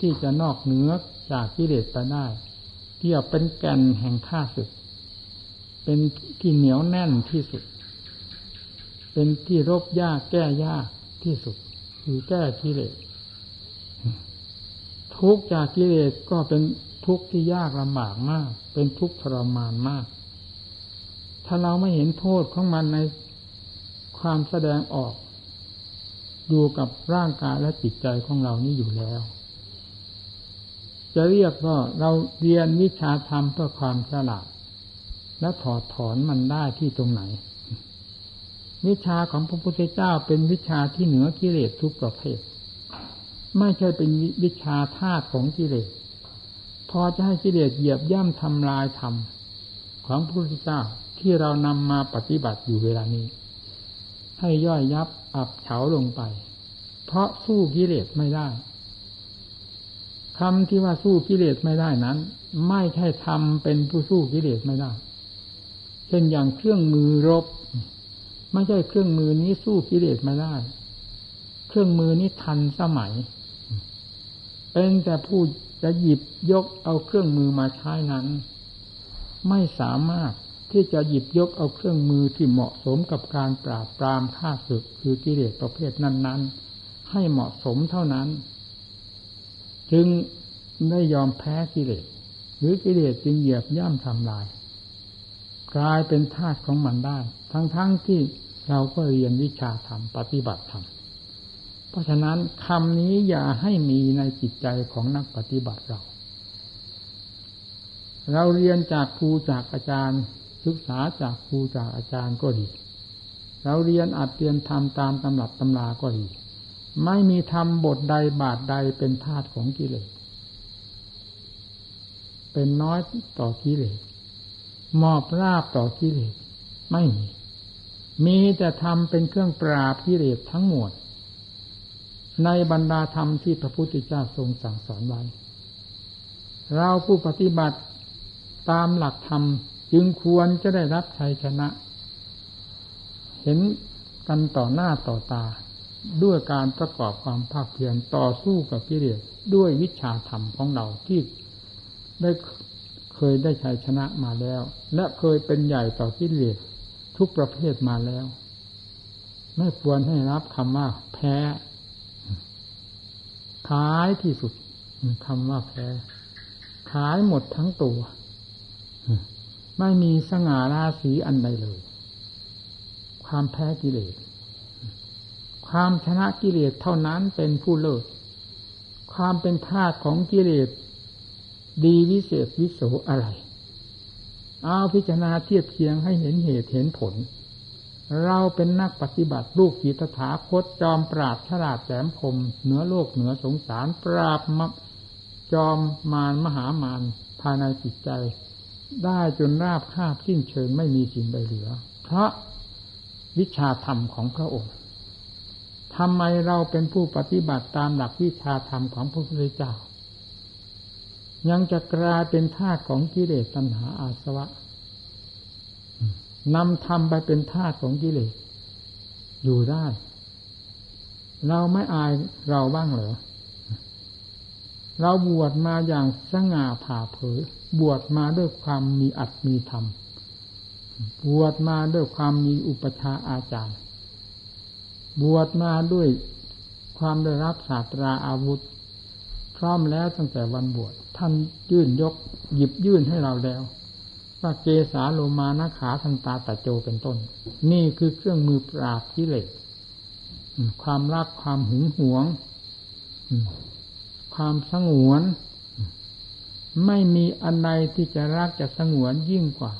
ที่จะนอกเหนือจากกิเลสไปได้ ที่เป็นแก่นแห่งข้าศึก เป็นที่เหนียวแน่นที่สุด เป็นที่รบยากแก้ยากที่สุด คือแก้กิเลสทุกจากกิเลสก็เป็นทุกข์ที่ยากลำบากมาก เป็นทุกข์ทรมานมาก ถ้าเราไม่เห็นโทษของมันในความแสดงออกอยู่กับร่างกายและจิตใจของเรานี่อยู่แล้ว จะเรียกว่าเราเรียนวิชาธรรมเพื่อความฉลาด และถอดถอนมันได้ที่ตรงไหน วิชาของพระพุทธเจ้าเป็นวิชาที่เหนือกิเลสทุกประเภท ไม่ใช่เป็นวิชาธาตุของกิเลสพอจะให้กิเลสเหยียบย่ำทำลายธรรมของพระพุทธเจ้าที่เรานำมาปฏิบัติอยู่เวลานี้ ให้ย่อยยับอับเฉาลงไป เพราะสู้กิเลสไม่ได้ คำที่ว่าสู้กิเลสไม่ได้นั้น ไม่ใช่ทำเป็นผู้สู้กิเลสไม่ได้ เช่นอย่างเครื่องมือรบ ไม่ใช่เครื่องมือนี้สู้กิเลสไม่ได้ เครื่องมือนี้ทันสมัย เป็นแต่ผู้จะหยิบยกเอาเครื่องมือมาใช้นั้น ไม่สามารถที่จะหยิบยกเอาเครื่องมือที่เหมาะสมกับการปราบปรามฆ่าศึกคือกิเลสประเภทนั้น ๆ ให้เหมาะสมเท่านั้น จึงได้ยอมแพ้กิเลส หรือกิเลสจึงเหยียบย่ำทำลาย กลายเป็นธาตุของมันได้ ทั้งๆทที่เราก็เรียนวิชาธรรมปฏิบัติธรรมเพราะฉะนั้นคำนี้อย่าให้มีในจิตใจของนักปฏิบัติเรา เราเรียนจากครูจากอาจารย์ ศึกษาจากครูจากอาจารย์ก็ดี เราเรียนอัดเรียนทำตามตำรับตำราก็ดี ไม่มีทำบทใดบาทใดเป็นธาตุของกิเลส เป็นน้อยต่อกิเลส มอบราบต่อกิเลส ไม่มี มีแต่ทำเป็นเครื่องปราบกิเลสทั้งหมด ในบรรดาธรรมที่พระพุทธเจ้าทรงสั่งสอนไว้ เราผู้ปฏิบัติตามหลักธรรมจึงควรจะได้รับชัยชนะ เห็นกันต่อหน้าต่อตา ด้วยการประกอบความภาคเพียรต่อสู้กับกิเลสด้วยวิชาธรรมของเราที่ได้เคยได้ชัยชนะมาแล้ว และเคยเป็นใหญ่ต่อกิเลสทุกประเภทมาแล้ว ไม่ควรให้รับคำว่าแพ้ขายที่สุดคำว่าแพ้ขายหมดทั้งตัว ไม่มีสง่าราศีอันใดเลย ความแพ้กิเลส ความชนะกิเลสเท่านั้นเป็นผู้เลิศ ความเป็นธาตุของกิเลสดีวิเศษวิโสอะไร เอาพิจารณาเทียบเคียงให้เห็นเหตุเห็นผล เราเป็นนักปฏิบัติลูกศีตถาคตจอมปราดฉลาดแหลมคม เหนือโลกเหนือสงสารปราบมจอมมารมหามารภายในจิตใจ ได้จนราบคาบสิ้นเชิงไม่มีสิ่งใดเหลือ เพราะวิชาธรรมของพระองค์ ทำไมเราเป็นผู้ปฏิบัติตามหลักวิชาธรรมของพระพุทธเจ้า ยังจะกลายเป็นทาสของกิเลสตัณหาอาสวะนำธรรมไปเป็นทาสของกิเลส อยู่ได้ เราไม่อายเราบ้างเหรอ เราบวชมาอย่างสง่าผ่าเผย บวชมาด้วยความมีอัตมีธรรม บวชมาด้วยความมีอุปชาอาจารย์ บวชมาด้วยความได้รับศาสตราอาวุธ พร้อมแล้วตั้งแต่วันบวชท่านยื่นยกหยิบยื่นให้เราแล้ว ว่าเกสาโลมานาขาทันตาตะโจเป็นต้น นี่คือเครื่องมือปราบกิเลสความรักความหึงหวง ความสงวน ไม่มีอันใดที่จะรักจะสงวนยิ่งกว่า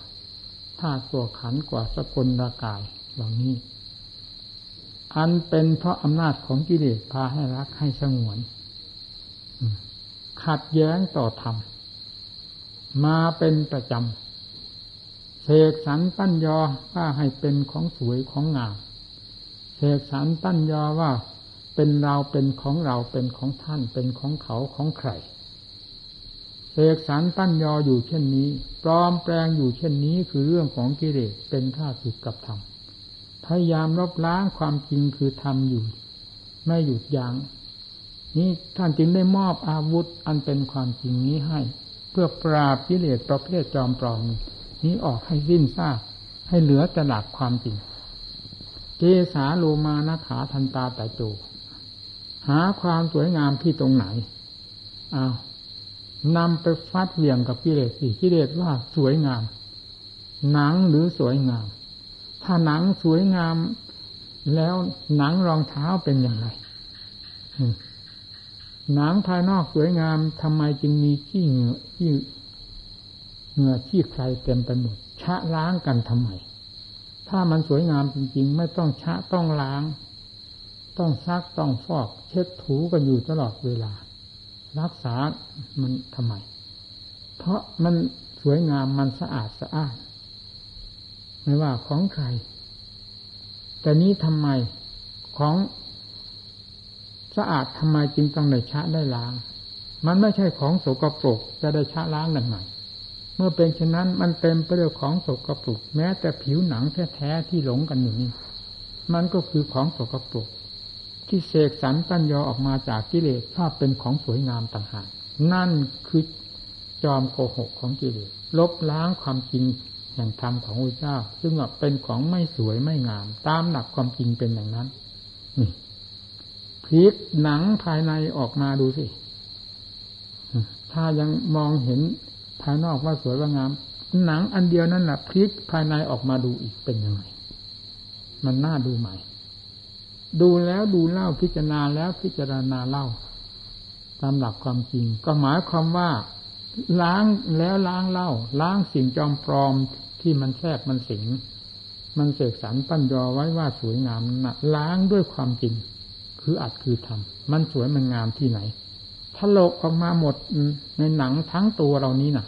ธาตุตัวขันกว่าสกลรากายเหล่านี้ อันเป็นเพราะอำนาจของกิเลสพาให้รักให้สงวนขัดแย้งต่อธรรม มาเป็นประจำเสกสรรตั้นยอว่าให้เป็นของสวยของงามเสกสรรตั้นยอว่าเป็นเราเป็นของเราเป็นของท่านเป็นของเขาของใครเสกสรรตั้นยออยู่เช่นนี้ ปลอมแปลงอยู่เช่นนี้คือเรื่องของกิเลสเป็นท่าสึกกับธรรม พยายามลบล้างความจริงคือธรรมอยู่ ไม่หยุดยัง้งนี่ท่านจึงได้มอบอาวุธอันเป็นความจริงนี้ให้ เพื่อปราบกิเลสประเภทจอมปลอมนี้ออกให้สิ้นซากให้เหลือแต่หลักความจริงเจสาโลมานาขาทันตาแต่โจหาความสวยงามที่ตรงไหนอ้าวนำไปฟัดเหวี่ยงกับกิเลสสิกิเลสว่าสวยงาม หนังหรือสวยงาม ถ้าหนังสวยงามแล้วหนังรองเท้าเป็นอย่างไรหนังภายนอกสวยงามทำไมจึงมีขี้เหงื่อขี้เหงื่อขี้ใครเต็มไปหมดชะล้างกันทำไม ถ้ามันสวยงามจริง ๆ ไม่ต้องชะต้องล้าง ต้องซักต้องฟอก เช็ดถูกันอยู่ตลอดเวลา รักษามันทำไม เพราะมันสวยงามมันสะอาดสะอ้าน ไม่ว่าของใคร แต่นี้ทำไมของสะอาดทำไมจึงต้องได้ชะได้ล้าง มันไม่ใช่ของโสกปรกจะได้ชะล้างนั่นไหมเมื่อเป็นเช่นนั้นมันเต็มไปด้วยของโสกปรกแม้แต่ผิวหนังแท้ๆที่หลงกันอยู่นี่ มันก็คือของโสกปรกที่เสกสรรตั้นยอออกมาจากกิเลสภาพเป็นของสวยงามต่างหากนั่นคือจอมโกหกของกิเลสลบล้างความจริง แห่งธรรมของพระเจ้า ซึ่งเป็นของไม่สวยไม่งาม ตามหลักความจริงเป็นอย่างนั้นนี่พลิกหนังภายในออกมาดูสิ ถ้ายังมองเห็นภายนอกว่าสวยว่างาม หนังอันเดียวนั่นแหละพลิกภายในออกมาดูอีกเป็นยังไง มันน่าดูใหม่ ดูแล้วดูเล่าพิจารณาแล้วพิจารณาเล่า ตามหลักความจริง ก็หมายความว่าล้างแล้วล้างเล่า ล้างสิ่งจอมปลอม ที่มันแทรกมันสิง มันเสกสรรปั้นยอไว้ว่าสวยงามนะล้างด้วยความจริง คืออัดคือทำมันสวยมันงามที่ไหนถลกออกมาหมดในหนังทั้งตัวเรานี้นะ่ะ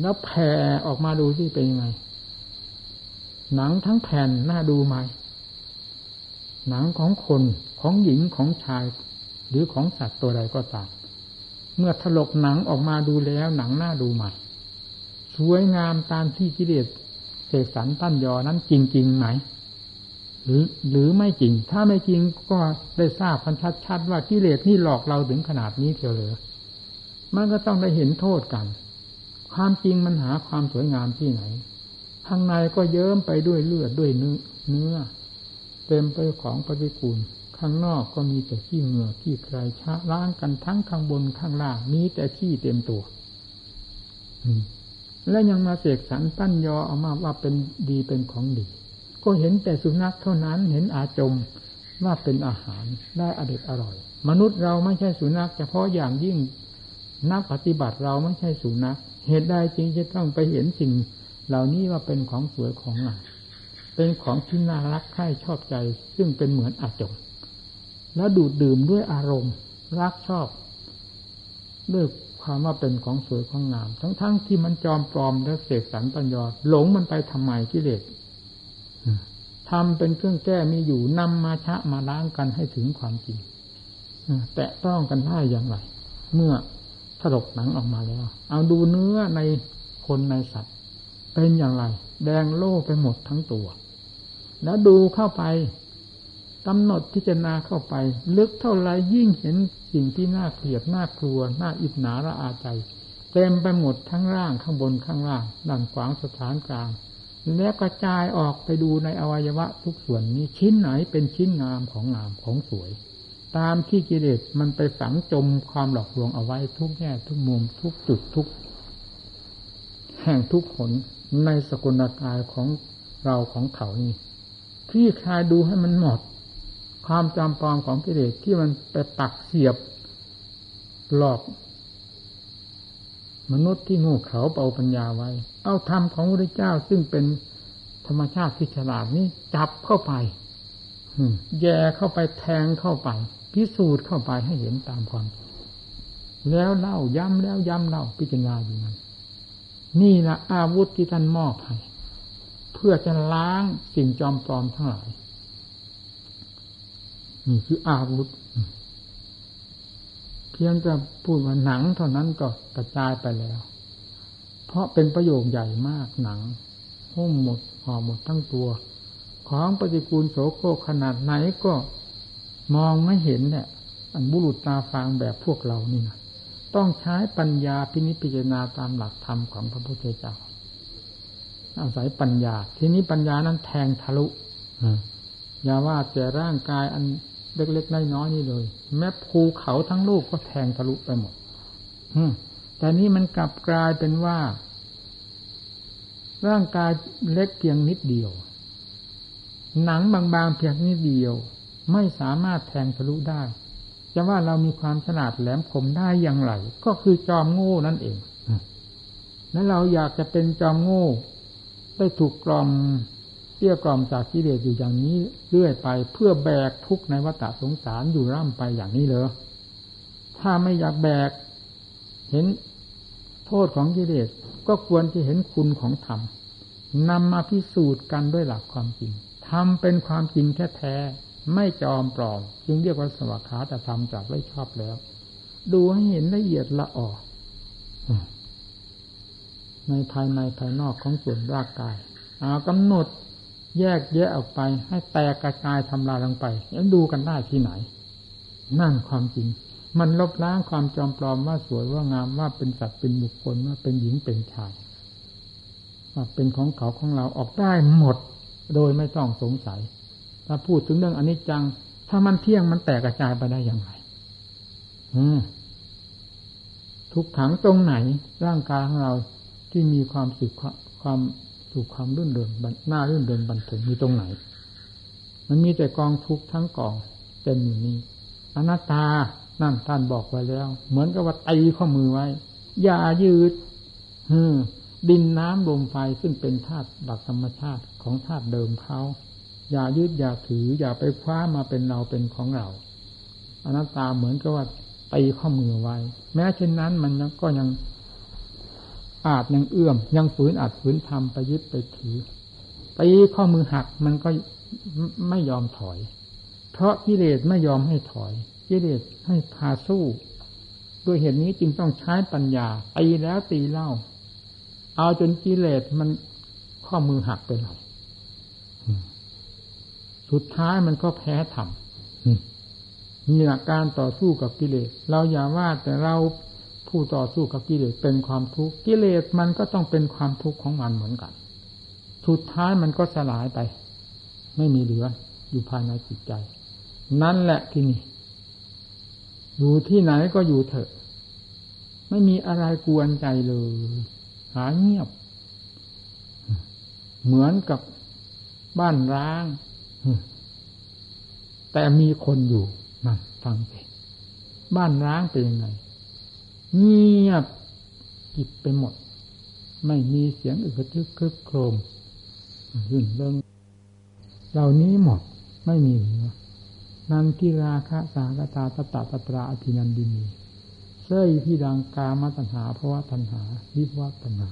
แล้วแผ่ออกมาดูที่เป็นยังไง หนังทั้งแผ่นน่าดูไหมหนังของคนของหญิงของชาย หรือของสัตว์ตัวใดก็ตามเมื่อถลกหนังออกมาดูแล้วหนังหน้าดูใหม่ สวยงามตามที่กิเลสเสกสรรตั้นยอนั้นจริงๆไหมหรือหรือไม่จริง ถ้าไม่จริงก็ได้ทราบพันชัดๆว่ากิเลสนี่หลอกเราถึงขนาดนี้เทียวเลยมันก็ต้องได้เห็นโทษกัน ความจริงมันหาความสวยงามที่ไหน ข้างในก็เยิ้มไปด้วยเลือดด้วยเนื้อ เต็มไปของปฏิกูล ข้างนอกก็มีแต่ขี้เหงื่อขี้ใครชะล้างกันทั้งข้างบนข้างล่างมีแต่ขี้เต็มตัว แล้วยังมาเสกสรรปั้นยอเอามาว่าเป็นดีเป็นของดี ก็เห็นแต่สุนัขเท่านั้นเห็นอาจมว่าเป็นอาหารได้อเด็ดอร่อย มนุษย์เราไม่ใช่สุนัขเฉพาะอย่างยิ่งนักปฏิบัติเราไม่ใช่สุนัขเหตุใดจริงจะต้องไปเห็นสิ่ง เหล่านี้ว่าเป็นของสวยของงามเป็นของที่น่ารักใคร่ชอบใจ ซึ่งเป็นเหมือนอาจมแล้วดูดดื่มด้วยอารมณ์ รักชอบ ด้วย ความว่าเป็นของสวยของงาม ทั้งๆทที่มันจอมปลอมและเสกสรรปัญญาหลงมันไปทำไมกิเลสทำเป็นเครื่องแก้มีอยู่นำมาชะมาล้างกันให้ถึงความจริงแตะต้องกันได้อย่างไร เมื่อถลกหนังออกมาแล้ว เอาดูเนื้อในคนในสัตว์ เป็นอย่างไร แดงโล่ไปหมดทั้งตัว แล้วดูเข้าไปกำหนดพิจารณาเข้าไป ลึกเท่าไรยิ่งเห็น สิ่งที่น่าเกลียดน่ากลัว น่าอิจฉาระอาใจ เต็มไปหมดทั้งร่างข้างบนข้างล่างด้านขวางสถานกลาง แล้วกระจายออกไปดูในอวัยวะทุกส่วนนี้ชิ้นไหนเป็นชิ้นงามของงามของสวย ตามที่กิเลสมันไปฝังจมความหลอกลวงเอาไว้ทุกแง่ทุกมุมทุกจุดทุก แห่งทุกผลในสกุลกายของเราของเขานี่ที่คลายดูให้มันหมด ความจำปองของกิเลสที่มันไปปักเสียบหลอก มนุษย์ที่งูเขาเป่าปัญญาไว้ เอาธรรมของพระเจ้าซึ่งเป็นธรรมชาติที่ฉลาดนี้จับเข้าไปแย่เข้าไปแทงเข้าไป พิสูจน์เข้าไปให้เห็นตามความ แล้วเล่าย้ำแล้วย้ำเล่าพิจารณาอยู่นั้น นี่ละอาวุธที่ท่านมอบให้เพื่อจะล้างสิ่งจอมปลอมทั้งหลาย นี่คืออาวุธ เพียงแต่พูดว่าหนังเท่านั้นก็กระจายไปแล้ว เพราะเป็นประโยคใหญ่มากหนังหุ้มหมดห่อหมดทั้งตัว ของปฏิกูลโสโครขนาดไหนก็มองไม่เห็นเนี่ยอันบุรุษตาฟางแบบพวกเรานี่นะต้องใช้ปัญญาพินิจพิจารณาตามหลักธรรมของพระพุทธเจ้าอาศัยปัญญา ทีนี้ปัญญานั้นแทงทะลุอย่าว่าแต่ร่างกายอัน เล็กๆน้อยๆนี่เลย แม้ภูเขาทั้งลูกก็แทงทะลุไปหมดแต่นี้มันกลับกลายเป็นว่า ร่างกายเล็กเพียงนิดเดียว หนังบางๆเพียงนิดเดียว ไม่สามารถแทงทะลุได้ จะว่าเรามีความฉลาดแหลมคมได้อย่างไร ก็คือจอมโง่นั่นเองแล้วเราอยากจะเป็นจอมโง่ ได้ถูกกล่อม เกี่ยกล่อมจากกิเลสอยู่อย่างนี้เรื่อยไปเพื่อแบกทุกในวัฏสงสารอยู่ร่ำไปอย่างนี้เลยถ้าไม่อยากแบก เห็นโทษของกิเลสก็ควรจะเห็นคุณของธรรมนำมาพิสูจน์กันด้วยหลักความจริงทำเป็นความจริงแท้ๆไม่จอมปลอม จึงเรียกว่าสวัสขาแต่ทำจากไม่ชอบแล้ว ดูให้เห็นละเอียดละออในภายในภายนอกของส่วนร่างกายอากำหนด แยกแยะออกไป ให้แตกกระจายทำลายลงไปแล้วดูกันได้ที่ไหน นั่นความจริง มันลบล้างความจอมปลอมว่าสวยว่างามว่าเป็นสัตว์เป็นบุคคลว่าเป็นหญิงเป็นชายว่าเป็นของเขาของเราออกได้หมด โดยไม่ต้องสงสัย ถ้าพูดถึงเรื่องอนิจจัง ถ้ามันเที่ยงมันแตกกระจายไปได้อย่างไรทุกขังตรงไหนร่างกายของเราที่มีความสุขความ สู่ความรื่นเริงหน้ารื่นเริงบันเทิงมีตรงไหน มันมีแต่กองทุกข์ทั้งกองเต็มอยู่นี้อนัตตานั่นท่านบอกไว้แล้ว เหมือนกับว่าตีข้อมือไว้ อย่ายืดดินน้ำลมไฟซึ่งเป็นธาตุหลักธรรมชาติของธาตุเดิมเขาอย่ายืดอย่าถือ อย่าไปคว้ามาเป็นเราเป็นของเราอนัตตาเหมือนกับว่าตีข้อมือไว้ แม้เช่นนั้นมันก็ยัง อาจยังเอื้อม ยังฝืนอาจฝืนทำไปยึดไปถือตีข้อมือหักมันก็ไม่ยอมถอย เพราะกิเลสไม่ยอมให้ถอยกิเลสให้พาสู้ด้วยเหตุนี้จึงต้องใช้ปัญญาตีแล้วตีเล่า เอาจนกิเลสมันข้อมือหักไปเลยสุดท้ายมันก็แพ้ธรรมมีหลักการต่อสู้กับกิเลส เราอย่าว่าแต่เรา ผู้ต่อสู้กับกิเลสเป็นความทุกข์กิเลสมันก็ต้องเป็นความทุกข์ของมันเหมือนกัน สุดท้ายมันก็สลายไป ไม่มีเหลืออยู่ภายในจิตใจ นั่นแหละที่นี่ อยู่ที่ไหนก็อยู่เถอะ ไม่มีอะไรกวนใจเลย หาเงียบ เหมือนกับบ้านร้าง แต่มีคนอยู่นั่นฟังสิบ้านร้างเป็นยังไง เงียบกิบไปหมด ไม่มีเสียงอึกทึกคึกโครมยื่นเรื่องเหล่านี้หมดไม่มีเหลือนันทิราคะสากตาตตาตตราอภินันดินีเส้ยที่ดังกามตัณหาภาวะตัณหา วิภวะตัณหา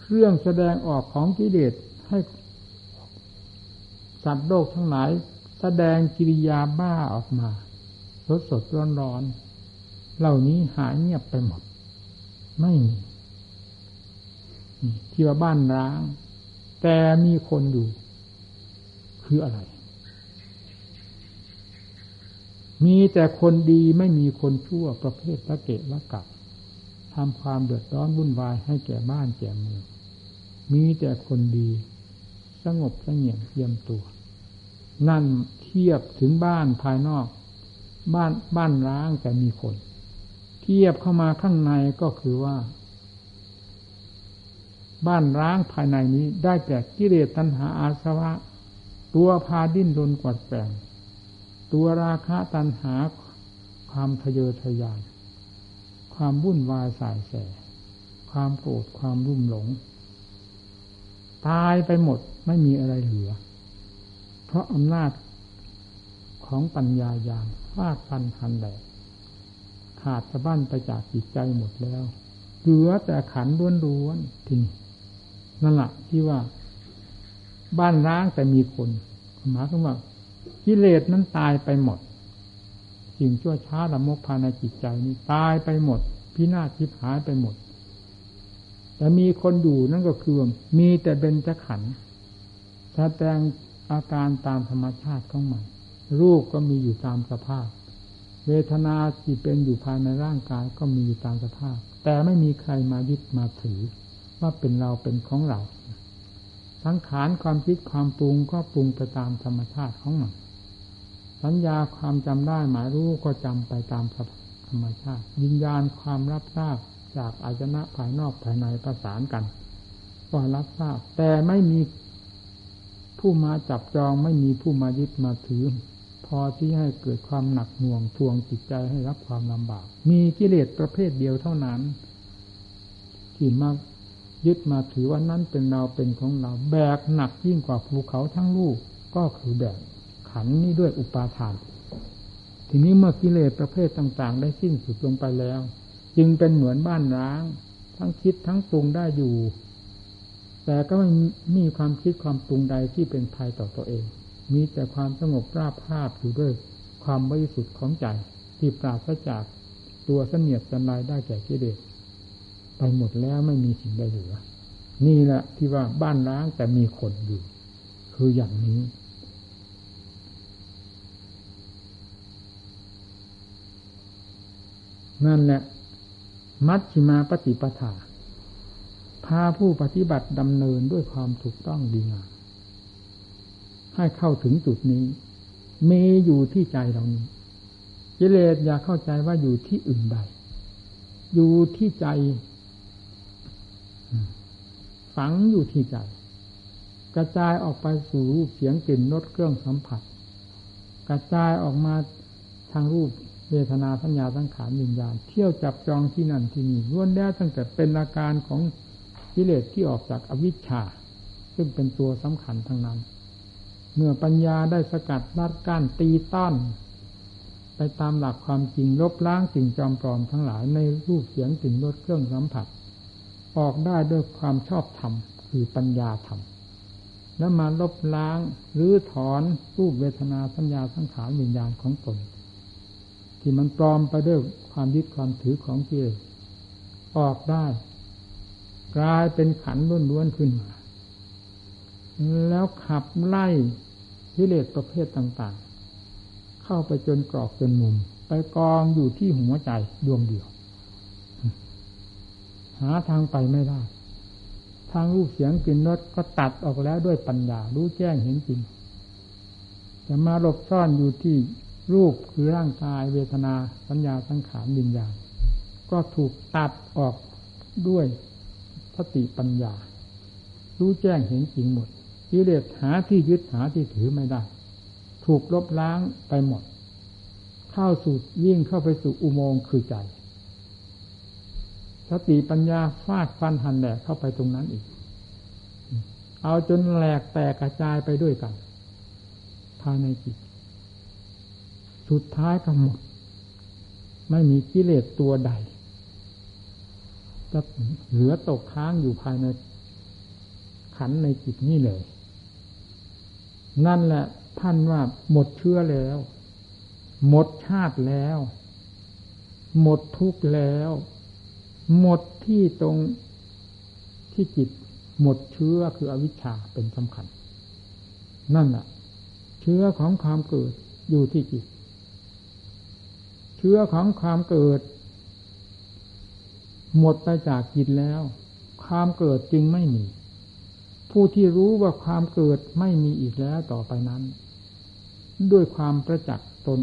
เครื่องแสดงออกของกิเลสให้สัตว์โลกทั้งหลายแสดงกิริยาบ้าออกมา สดสดร้อนร้อน เหล่านี้หายเงียบไปหมด ไม่มีที่ว่าบ้านร้าง แต่มีคนอยู่ คืออะไร มีแต่คนดีไม่มีคนชั่วประเภทละเกะละกับทำความเดือดร้อนวุ่นวายให้แก่บ้านแก่เมืองมีแต่คนดี สงบสงเงียมเยี่ยมตัว นั่นเทียบถึงบ้านภายนอก บ้านบ้านร้างแต่มีคน เทียบเข้ามาข้างในก็คือว่า บ้านร้างภายในนี้ได้แก่กิเลสตัณหาอาสวะ ตัวพาดิ้นรนกวัดแปงตัวราคะตัณหาความทะเยอทะยาน ความวุ่นวายสายแส ความโกรธความรุ่มหลง ตายไปหมดไม่มีอะไรเหลือ เพราะอำนาจของปัญญายาณฟาดฟันทันแหลก ขาดสะบั้นไปจากจิตใจหมดแล้ว เหลือแต่ขันล้วนๆทีนี้นั่นแหละที่ว่า บ้านร้างแต่มีคนหมายถึงว่ากิเลสนั้นตายไปหมดสิ่งชั่วช้าละมกภายในจิตใจนี้ตายไปหมด พินาศทิพหายไปหมด แต่มีคนอยู่นั่นก็คือมีแต่เบญจขันธ์แสดงอาการตามธรรมชาติของมัน รูปก็มีอยู่ตามสภาพ เวทนาที่เป็นอยู่ภายในร่างกายก็มีอยู่ตามสภาพ แต่ไม่มีใครมายึดมาถือ ว่าเป็นเราเป็นของเรา สังขารความคิดความปรุงก็ปรุงไปตามธรรมชาติของมัน สัญญาความจำได้หมายรู้ก็จำไปตามธรรมชาติ วิญญาณความรับทราบจากอายนะภายนอกภายในประสานกันก็รับทราบ แต่ไม่มีผู้มาจับจองไม่มีผู้มายึดมาถือ พอที่ให้เกิดความหนักหน่วงทวงจิตใจให้รับความลำบาก มีกิเลสประเภทเดียวเท่านั้นที่มายึดมาถือว่านั้นเป็นเราเป็นของเรา แบกหนักยิ่งกว่าภูเขาทั้งลูกก็คือแบกขันนี้ด้วยอุปาทาน ทีนี้เมื่อกิเลสประเภทต่างๆ ได้สิ้นสุดลงไปแล้ว จึงเป็นเหมือนบ้านร้าง ทั้งคิดทั้งปรุงได้อยู่ แต่ก็ไม่มีความคิดความปรุงใดที่เป็นภัยต่อตัวเอง มีแต่ความสงบราบภาพอยู่ด้วยความบริสุทธิ์ของใจที่ปราศจากตัวเสนียดสันลายได้แก่กิเลสไปหมดแล้วไม่มีสิ่งใดเหลือ นี่แหละที่ว่าบ้านร้างแต่มีคนอยู่ คืออย่างนี้ นั่นแหละ มัชฌิมาปฏิปทา พาผู้ปฏิบัติดำเนินด้วยความถูกต้องดีงาม ให้เข้าถึงจุดนี้ มีอยู่ที่ใจเรานี้กิเลสอย่าเข้าใจว่าอยู่ที่อื่นใด อยู่ที่ใจ ฝังอยู่ที่ใจ กระจายออกไปสู่รูปเสียงกลิ่นรสเครื่องสัมผัส กระจายออกมาทางรูปเวทนาสัญญาสังขารวิญญาณ เที่ยวจับจองที่นั่นที่นี่ล้วนแล้วตั้งแต่เป็นอาการของกิเลสที่ออกจากอวิชชา ซึ่งเป็นตัวสำคัญทั้งนั้น เมื่อปัญญาได้สกัดรัดก้านตีต้อนไปตามหลักความจริงลบล้างสิ่งจอมปลอมทั้งหลายในรูปเสียงกลิ่นรสเครื่องสัมผัส ออกได้ด้วยความชอบธรรมคือปัญญาธรรมแล้วมาลบล้างหรือถอนรูปเวทนาสัญญาสังขารวิญญาณของตน ที่มันปลอมไปด้วยความยึดความถือของกิเลสออกได้ กลายเป็นขันล้วนๆขึ้นมา แล้วขับไล่กิเลสประเภทต่างๆ เข้าไปจนกรอกจนมุม ไปกองอยู่ที่หัวใจดวงเดียว หาทางไปไม่ได้ ทางรูปเสียงกลิ่นรสก็ตัดออกแล้วด้วยปัญญา รู้แจ้งเห็นจริงจะมาหลบซ่อนอยู่ที่รูปคือร่างกายเวทนาสัญญาสังขารวิญญาณก็ถูกตัดออกด้วยสติปัญญา รู้แจ้งเห็นจริงหมด กิเลสหาที่ยึดหาที่ถือไม่ได้ ถูกลบล้างไปหมด เข้าสู่วิ่งเข้าไปสู่อุโมงค์คือใจ สติปัญญาฟาดฟันหันแหลกเข้าไปตรงนั้นอีก เอาจนแหลกแตกกระจายไปด้วยกัน ภายในจิต สุดท้ายก็หมด ไม่มีกิเลสตัวใดจะเหลือตกค้างอยู่ภายในขันในจิตนี่เลย นั่นแหละท่านว่าหมดเชื้อแล้ว หมดชาติแล้ว หมดทุกข์แล้ว หมดที่ตรงที่จิตหมดเชื้อคืออวิชชาเป็นสำคัญ นั่นแหละเชื้อของความเกิดอยู่ที่จิต เชื้อของความเกิด หมดไปจากจิตแล้ว ความเกิดจึงไม่มี ผู้ที่รู้ว่าความเกิดไม่มีอีกแล้วต่อไปนั้น ด้วยความประจักษ์ตน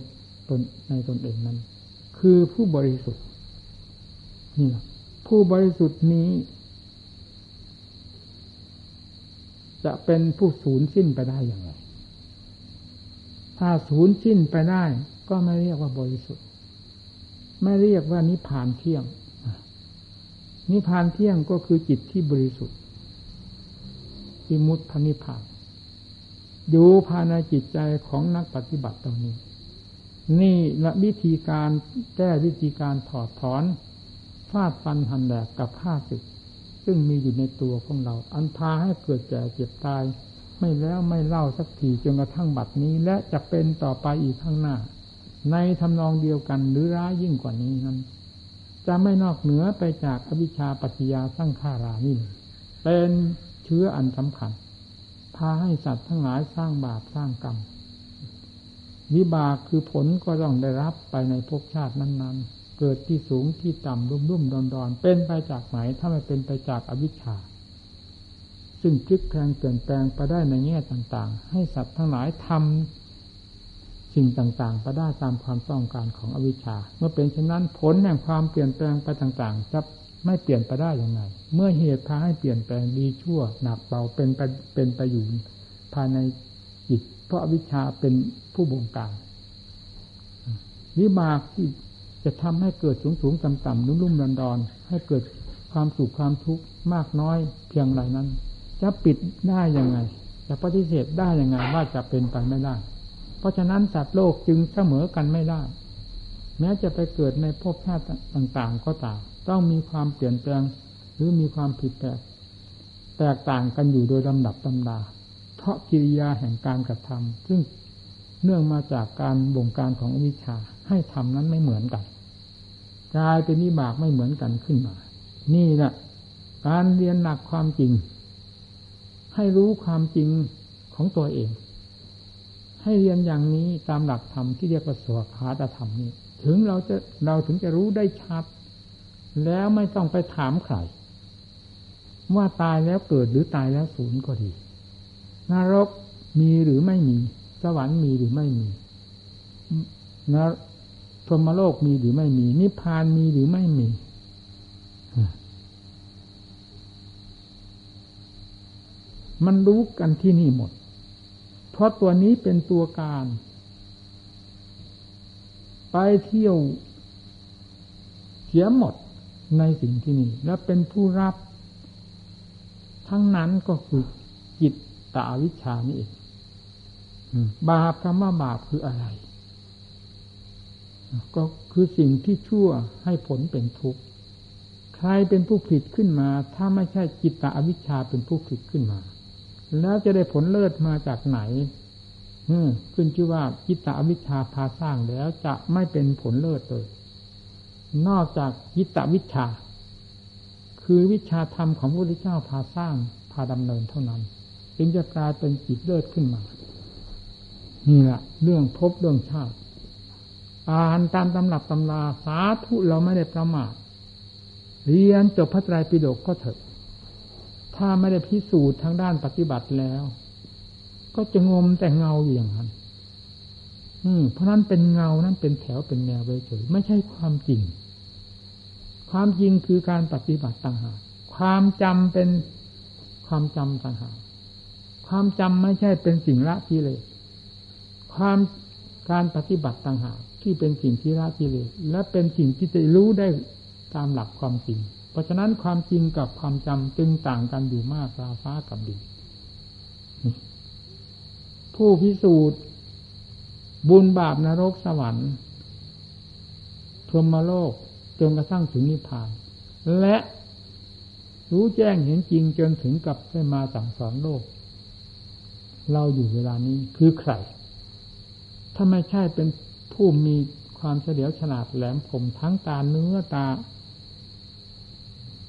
ตนในตนเองนั้น คือผู้บริสุทธิ์นี่ผู้บริสุทธิ์นี้ จะเป็นผู้สูญสิ้นไปได้อย่างไร ถ้าสูญสิ้นไปได้ ก็ไม่เรียกว่าบริสุทธิ์ ไม่เรียกว่านิพพานเที่ยงนิพพานเที่ยงก็คือจิตที่บริสุทธิ์ อิมุตพนิพานอยู่ภายในจิตใจของนักปฏิบัติตรงนี้ นี่ละวิธีการแก้วิธีการถอดถอนฟาดฟันหันแหลกกับข้าศึก ซึ่งมีอยู่ในตัวของเรา อันพาให้เกิดแก่เจ็บตาย ไม่แล้วไม่เล่าสักทีจนกระทั่งบัดนี้ และจะเป็นต่อไปอีกข้างหน้า ในทำนองเดียวกันหรือร้ายยิ่งกว่านี้นั้น จะไม่นอกเหนือไปจากอวิชชาปัจจยาสร้างขารานี่เป็น ชื้ออันสำคัญ พาให้สัตว์ทั้งหลายสร้างบาปสร้างกรรม วิบากคือผลก็ต้องได้รับไปในภพชาตินั้น ๆ เกิดที่สูงที่ต่ำรุ่มรุ่มดอนดอนเป็นไปจากไหนถ้าไม่เป็นไปจากอวิชชา ซึ่งพลิกแปลงเปลี่ยนแปลงไปได้ในแง่ต่างๆ ให้สัตว์ทั้งหลายทำสิ่งต่างๆ ไปได้ตามความต้องการของอวิชชา เมื่อเป็นเช่นนั้นผลแห่งความเปลี่ยนแปลงไปต่างๆจะ ไม่เปลี่ยนไปได้อย่างไรเมื่อเหตุพาให้เปลี่ยนแปลงดีชั่ว หนักเบาเป็นไปเป็นไปอยู่ภายในจิต เพราะวิชาเป็นผู้บงการวิบากที่จะทำให้เกิดสูงสูงต่ำต่ำนุ่มนุ่มดอนดอนให้เกิดความสุขความทุกข์มากน้อยเพียงไรนั้น จะปิดได้ยังไง จะปฏิเสธได้ยังไงว่าจะเป็นไปไม่ได้ เพราะฉะนั้นสัตว์โลกจึงเสมอกันไม่ได้ แม้จะไปเกิดในภพชาติต่าง ๆ ก็ตาม ต้องมีความเปลี่ยนแปลง หรือมีความผิดแปลกแตกต่างกันอยู่โดยลำดับตำดา เพราะกิริยาแห่งการกระทำซึ่งเนื่องมาจากการบ่งการของวิชาให้ทำนั้นไม่เหมือนกันกลายเป็นนิบากไม่เหมือนกันขึ้นมา นี่แหละการเรียนหนักความจริง ให้รู้ความจริงของตัวเอง ให้เรียนอย่างนี้ตามหลักธรรมที่เรียกว่าสวขาตธรรมนี้ ถึงเราจะเราถึงจะรู้ได้ชัด แล้วไม่ต้องไปถามใครว่าตายแล้วเกิดหรือตายแล้วสูญก็ดีนรกมีหรือไม่มี สวรรค์มีหรือไม่มีนรพรหมโลกมีหรือไม่มี นิพพานมีหรือไม่มี มันรู้กันที่นี่หมด เพราะตัวนี้เป็นตัวการ ไปเที่ยวเสียหมด ในสิ่งที่นี่ และเป็นผู้รับ ทั้งนั้นก็คือจิตตาวิชานี่เองบาปคำว่าบาปคืออะไร ก็คือสิ่งที่ชั่วให้ผลเป็นทุกข์ใครเป็นผู้ผิดขึ้นมา ถ้าไม่ใช่จิตตาอวิชชาเป็นผู้ผิดขึ้นมา แล้วจะได้ผลเลิศมาจากไหนขึ้นชื่อว่าจิตตอวิชชาพาสร้างแล้วจะไม่เป็นผลเลิศเลย นอกจากจิตวิชา คือวิชาธรรมของพระพุทธเจ้าพาสร้างพาดำเนินเท่านั้นจึงจะกลายเป็นจิตเลิศขึ้นมา นี่แหละเรื่องพบเรื่องชาติ อ่านตามตำรับตำราสาธุเราไม่ได้ประมาทเรียนจบพระไตรปิฎกก็เถอะ ถ้าไม่ได้พิสูจน์ทางด้านปฏิบัติแล้ว ก็จะงมแต่เงาอยู่อย่างนั้น เพราะนั้นเป็นเงานั้นเป็นแถวเป็นแนวไปเฉยไม่ใช่ความจริง ความจริงคือการปฏิบัติต่างหากความจำเป็นความจำต่างหากความจำไม่ใช่เป็นสิ่งละกิเลสความการปฏิบัติต่างหากที่เป็นสิ่งที่ละกิเลสและเป็นสิ่งที่จะรู้ได้ตามหลักความจริง เพราะฉะนั้นความจริงกับความจำจึงต่างกันอยู่มากราฟ้ากับดินผู้พิสูจน์ บุญบาปนรกสวรรค์พรหมโลกจนกระทั่งถึงนิพพาน และรู้แจ้งเห็นจริงจนถึงกับได้มาสั่งสอนโลก เราอยู่เวลานี้คือใคร ถ้าไม่ใช่เป็นผู้มีความเฉลียวฉลาดแหลมคมทั้งตาเนื้อตา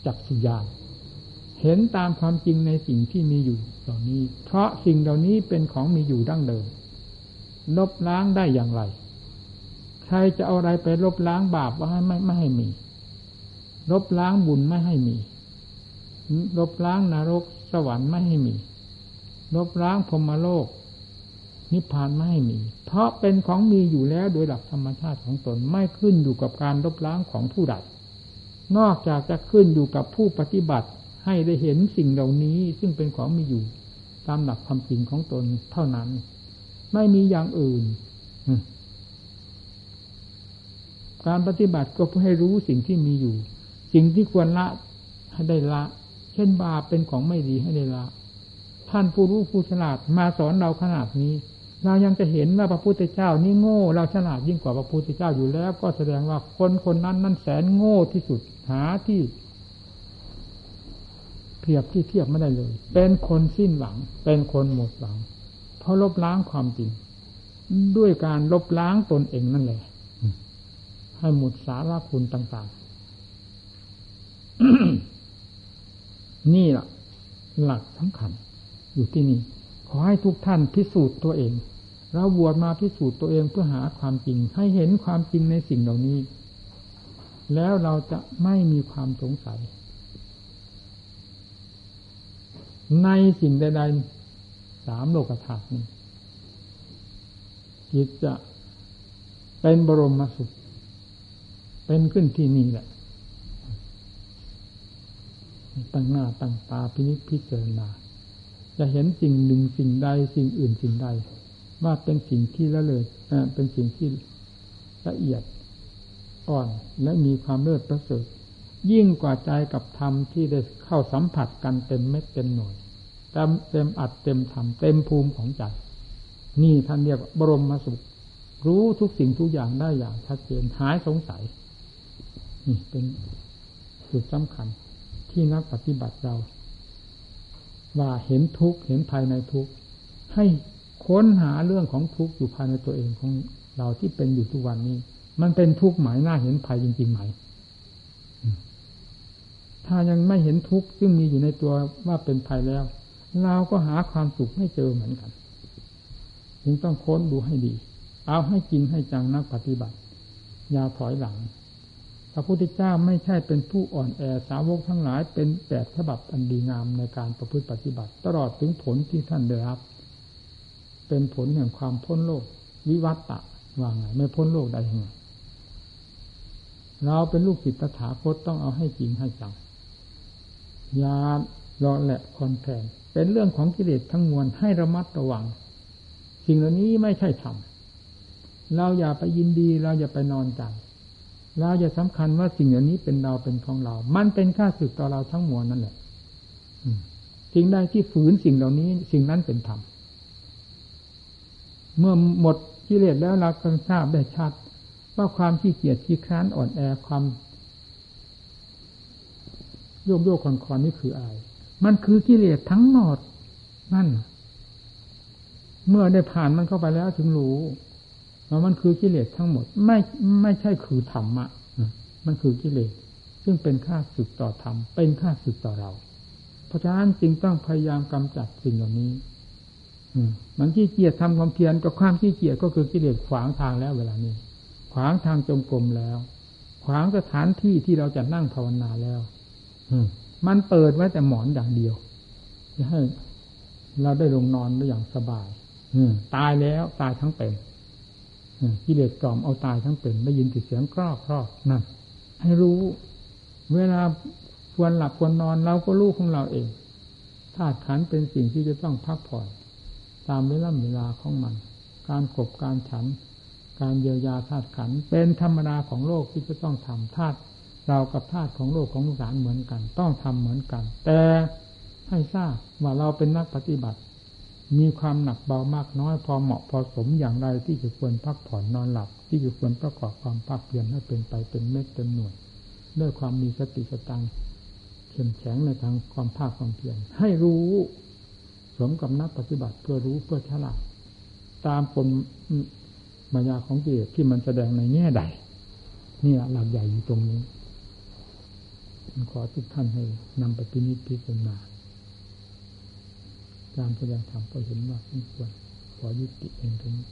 จักสุญานเห็นตามความจริงในสิ่งที่มีอยู่เหล่านี้ เพราะสิ่งเหล่านี้เป็นของมีอยู่ดั้งเดิม ลบล้างได้อย่างไร ใครจะเอาอะไรไปลบล้างบาปว่าไม่ไม่ให้มี ลบล้างบุญไม่ให้มี ลบล้างนรกสวรรค์ไม่ให้มี ลบล้างพรมโลก นิพพานไม่ให้มี เพราะเป็นของมีอยู่แล้วโดยหลักธรรมชาติของตนไม่ขึ้นอยู่กับการลบล้างของผู้ใดนอกจากจะขึ้นอยู่กับผู้ปฏิบัติให้ได้เห็นสิ่งเหล่านี้ซึ่งเป็นของมีอยู่ตามหลักความจริงของตนเท่านั้น ไม่มีอย่างอื่น การปฏิบัติก็เพื่อให้รู้สิ่งที่มีอยู่ สิ่งที่ควรละให้ได้ละ เช่นบาปเป็นของไม่ดีให้ได้ละ ท่านผู้รู้ผู้ฉลาดมาสอนเราขนาดนี้ เรายังจะเห็นว่าพระพุทธเจ้านี่โง่ เราฉลาดยิ่งกว่าพระพุทธเจ้าอยู่แล้ว ก็แสดงว่าคนคนนั้นนั้นแสนโง่ที่สุดหาที่เทียบที่เทียบไม่ได้เลย เป็นคนสิ้นหวัง เป็นคนหมดหวัง เพราะลบล้างความจริง ด้วยการลบล้างตนเองนั่นแหละ ให้หมดสาระคุณต่าง ๆ นี่แหละหลักสำคัญอยู่ที่นี่ ขอให้ทุกท่านพิสูจน์ตัวเอง เราบวชมาพิสูจน์ตัวเองเพื่อหาความจริง ให้เห็นความจริงในสิ่งเหล่านี้ แล้วเราจะไม่มีความสงสัย ในสิ่งใดๆามโลกธาตุนี้จิตจะเป็นบรมสุข เป็นขึ้นที่นี่แหละ ตั้งหน้าตั้งตาพินิจพิจารณาจะเห็นสิ่งหนึ่งสิ่งใดสิ่งอื่นสิ่งใด ว่าเป็นสิ่งที่ละเลยเป็นสิ่งที่ละเอียดอ่อนและมีความเลิศประเสริฐยิ่งกว่าใจกับธรรมที่ได้เข้าสัมผัสกันเต็มเม็ดเต็มหน่วย เต็มเต็มอัดเต็มธรรมเต็มภูมิของใจนี่ท่านเรียกบรมมาสุข รู้ทุกสิ่งทุกอย่างได้อย่างชัดเจนหายสงสัย นี่เป็นจุดสำคัญที่นักปฏิบัติเรา ว่าเห็นทุกเห็นภายในทุกให้ค้นหาเรื่องของทุกอยู่ภายในตัวเองของเราที่เป็นอยู่ทุกวันนี้ มันเป็นทุกหมายหน้าเห็นภัยจริงๆไหมถ้ายังไม่เห็นทุกข์ซึ่งมีอยู่ในตัวว่าเป็นภัยแล้ว เราก็หาความสุขไม่เจอเหมือนกันจึงต้องค้นดูให้ดี เอาให้กินให้จังนักปฏิบัติ อย่าถอยหลัง พระพุทธเจ้าไม่ใช่เป็นผู้อ่อนแอสาวกทั้งหลายเป็นแบบฉบับอันดีงามในการประพฤติปฏิบัติ ตลอดถึงผลที่ท่านได้รับ เป็นผลแห่งความพ้นโลก วิวัตตะว่าไงไม่พ้นโลกได้ยังไงเราเป็นลูกศิษย์ตถาคตต้องเอาให้จริงให้จังยารอแหละคอนแทน เป็นเรื่องของกิเลสทั้งมวลให้ระมัดระวัง สิ่งเหล่านี้ไม่ใช่ธรรมเราอย่าไปยินดีเราอย่าไปนอนใจเราอย่าสำคัญว่าสิ่งเหล่านี้เป็นเราเป็นของเรา มันเป็นค่าสึกต่อเราทั้งมวลนั่นแหละสิ่งใดที่ฝืนสิ่งเหล่านี้ สิ่งนั้นเป็นธรรมเมื่อหมดกิเลสแล้วเราก็ทราบได้ชัด ว่าความขี้เกียจขี้คร้านอ่อนแอความโยกโยกคอนคอนนี่คืออะไร มันคือกิเลสทั้งหมดนั่น เมื่อได้ผ่านมันเข้าไปแล้วถึงรู้ว่ามันคือกิเลสทั้งหมด ไม่ไม่ใช่คือธรรมะมันคือกิเลสซึ่งเป็นค่าสึกต่อธรรมเป็นค่าสึกต่อเรา เพราะฉะนั้นจึงต้องพยายามกำจัดสิ่งเหล่านี้มันขี้เกียจทำความเพียรกับความขี้เกียจก็คือกิเลสขวางทางแล้วเวลานี้ ขวางทางจงกรมแล้ว ขวางสถานที่ที่เราจะนั่งภาวนาแล้วมั มันเปิดไว้แต่หมอนอย่างเดียวจะให้เราได้ลงนอนได้อย่างสบายตายแล้วตายทั้งเป็นกิเลสกล่อมเอาตายทั้งเป็นได้ยินเสียงกรอกครอกนั่นให้รู้ เวลาควรหลับควรนอนเราก็รู้ของเราเองธาตุขันเป็นสิ่งที่จะต้องพักผ่อน ตามเวลาเวลาของมัน การขบการฉัน การเยียวยาธาตุขันเป็นธรรมดาของโลกที่จะต้องทำธาตุ เรากับธาตุของโลกของสารเหมือนกัน ต้องทำเหมือนกัน แต่ให้ทราบว่าเราเป็นนักปฏิบัติ มีความหนักเบามากน้อยพอเหมาะพอสมอย่างไรที่จะควรพักผ่อนนอนหลับ ที่จะควรประกอบความภาคเพียรให้เป็นไปเป็นเม็ดเป็นหน่วยด้วยความมีสติสตังเข้มแข็งในทางความภาคความเพียรให้รู้สมกับนักปฏิบัติเพื่อรู้เพื่อฉลาดตามปนมายาของกิเลสที่มันแสดงในแง่ใดนี่หลักใหญ่อยู่ตรงนี้ ขอทุกท่านให้นำไปพินิจพิจารณาการแสดงธรรมก็เห็นว่าสมควรขอยุติเองตรงนี้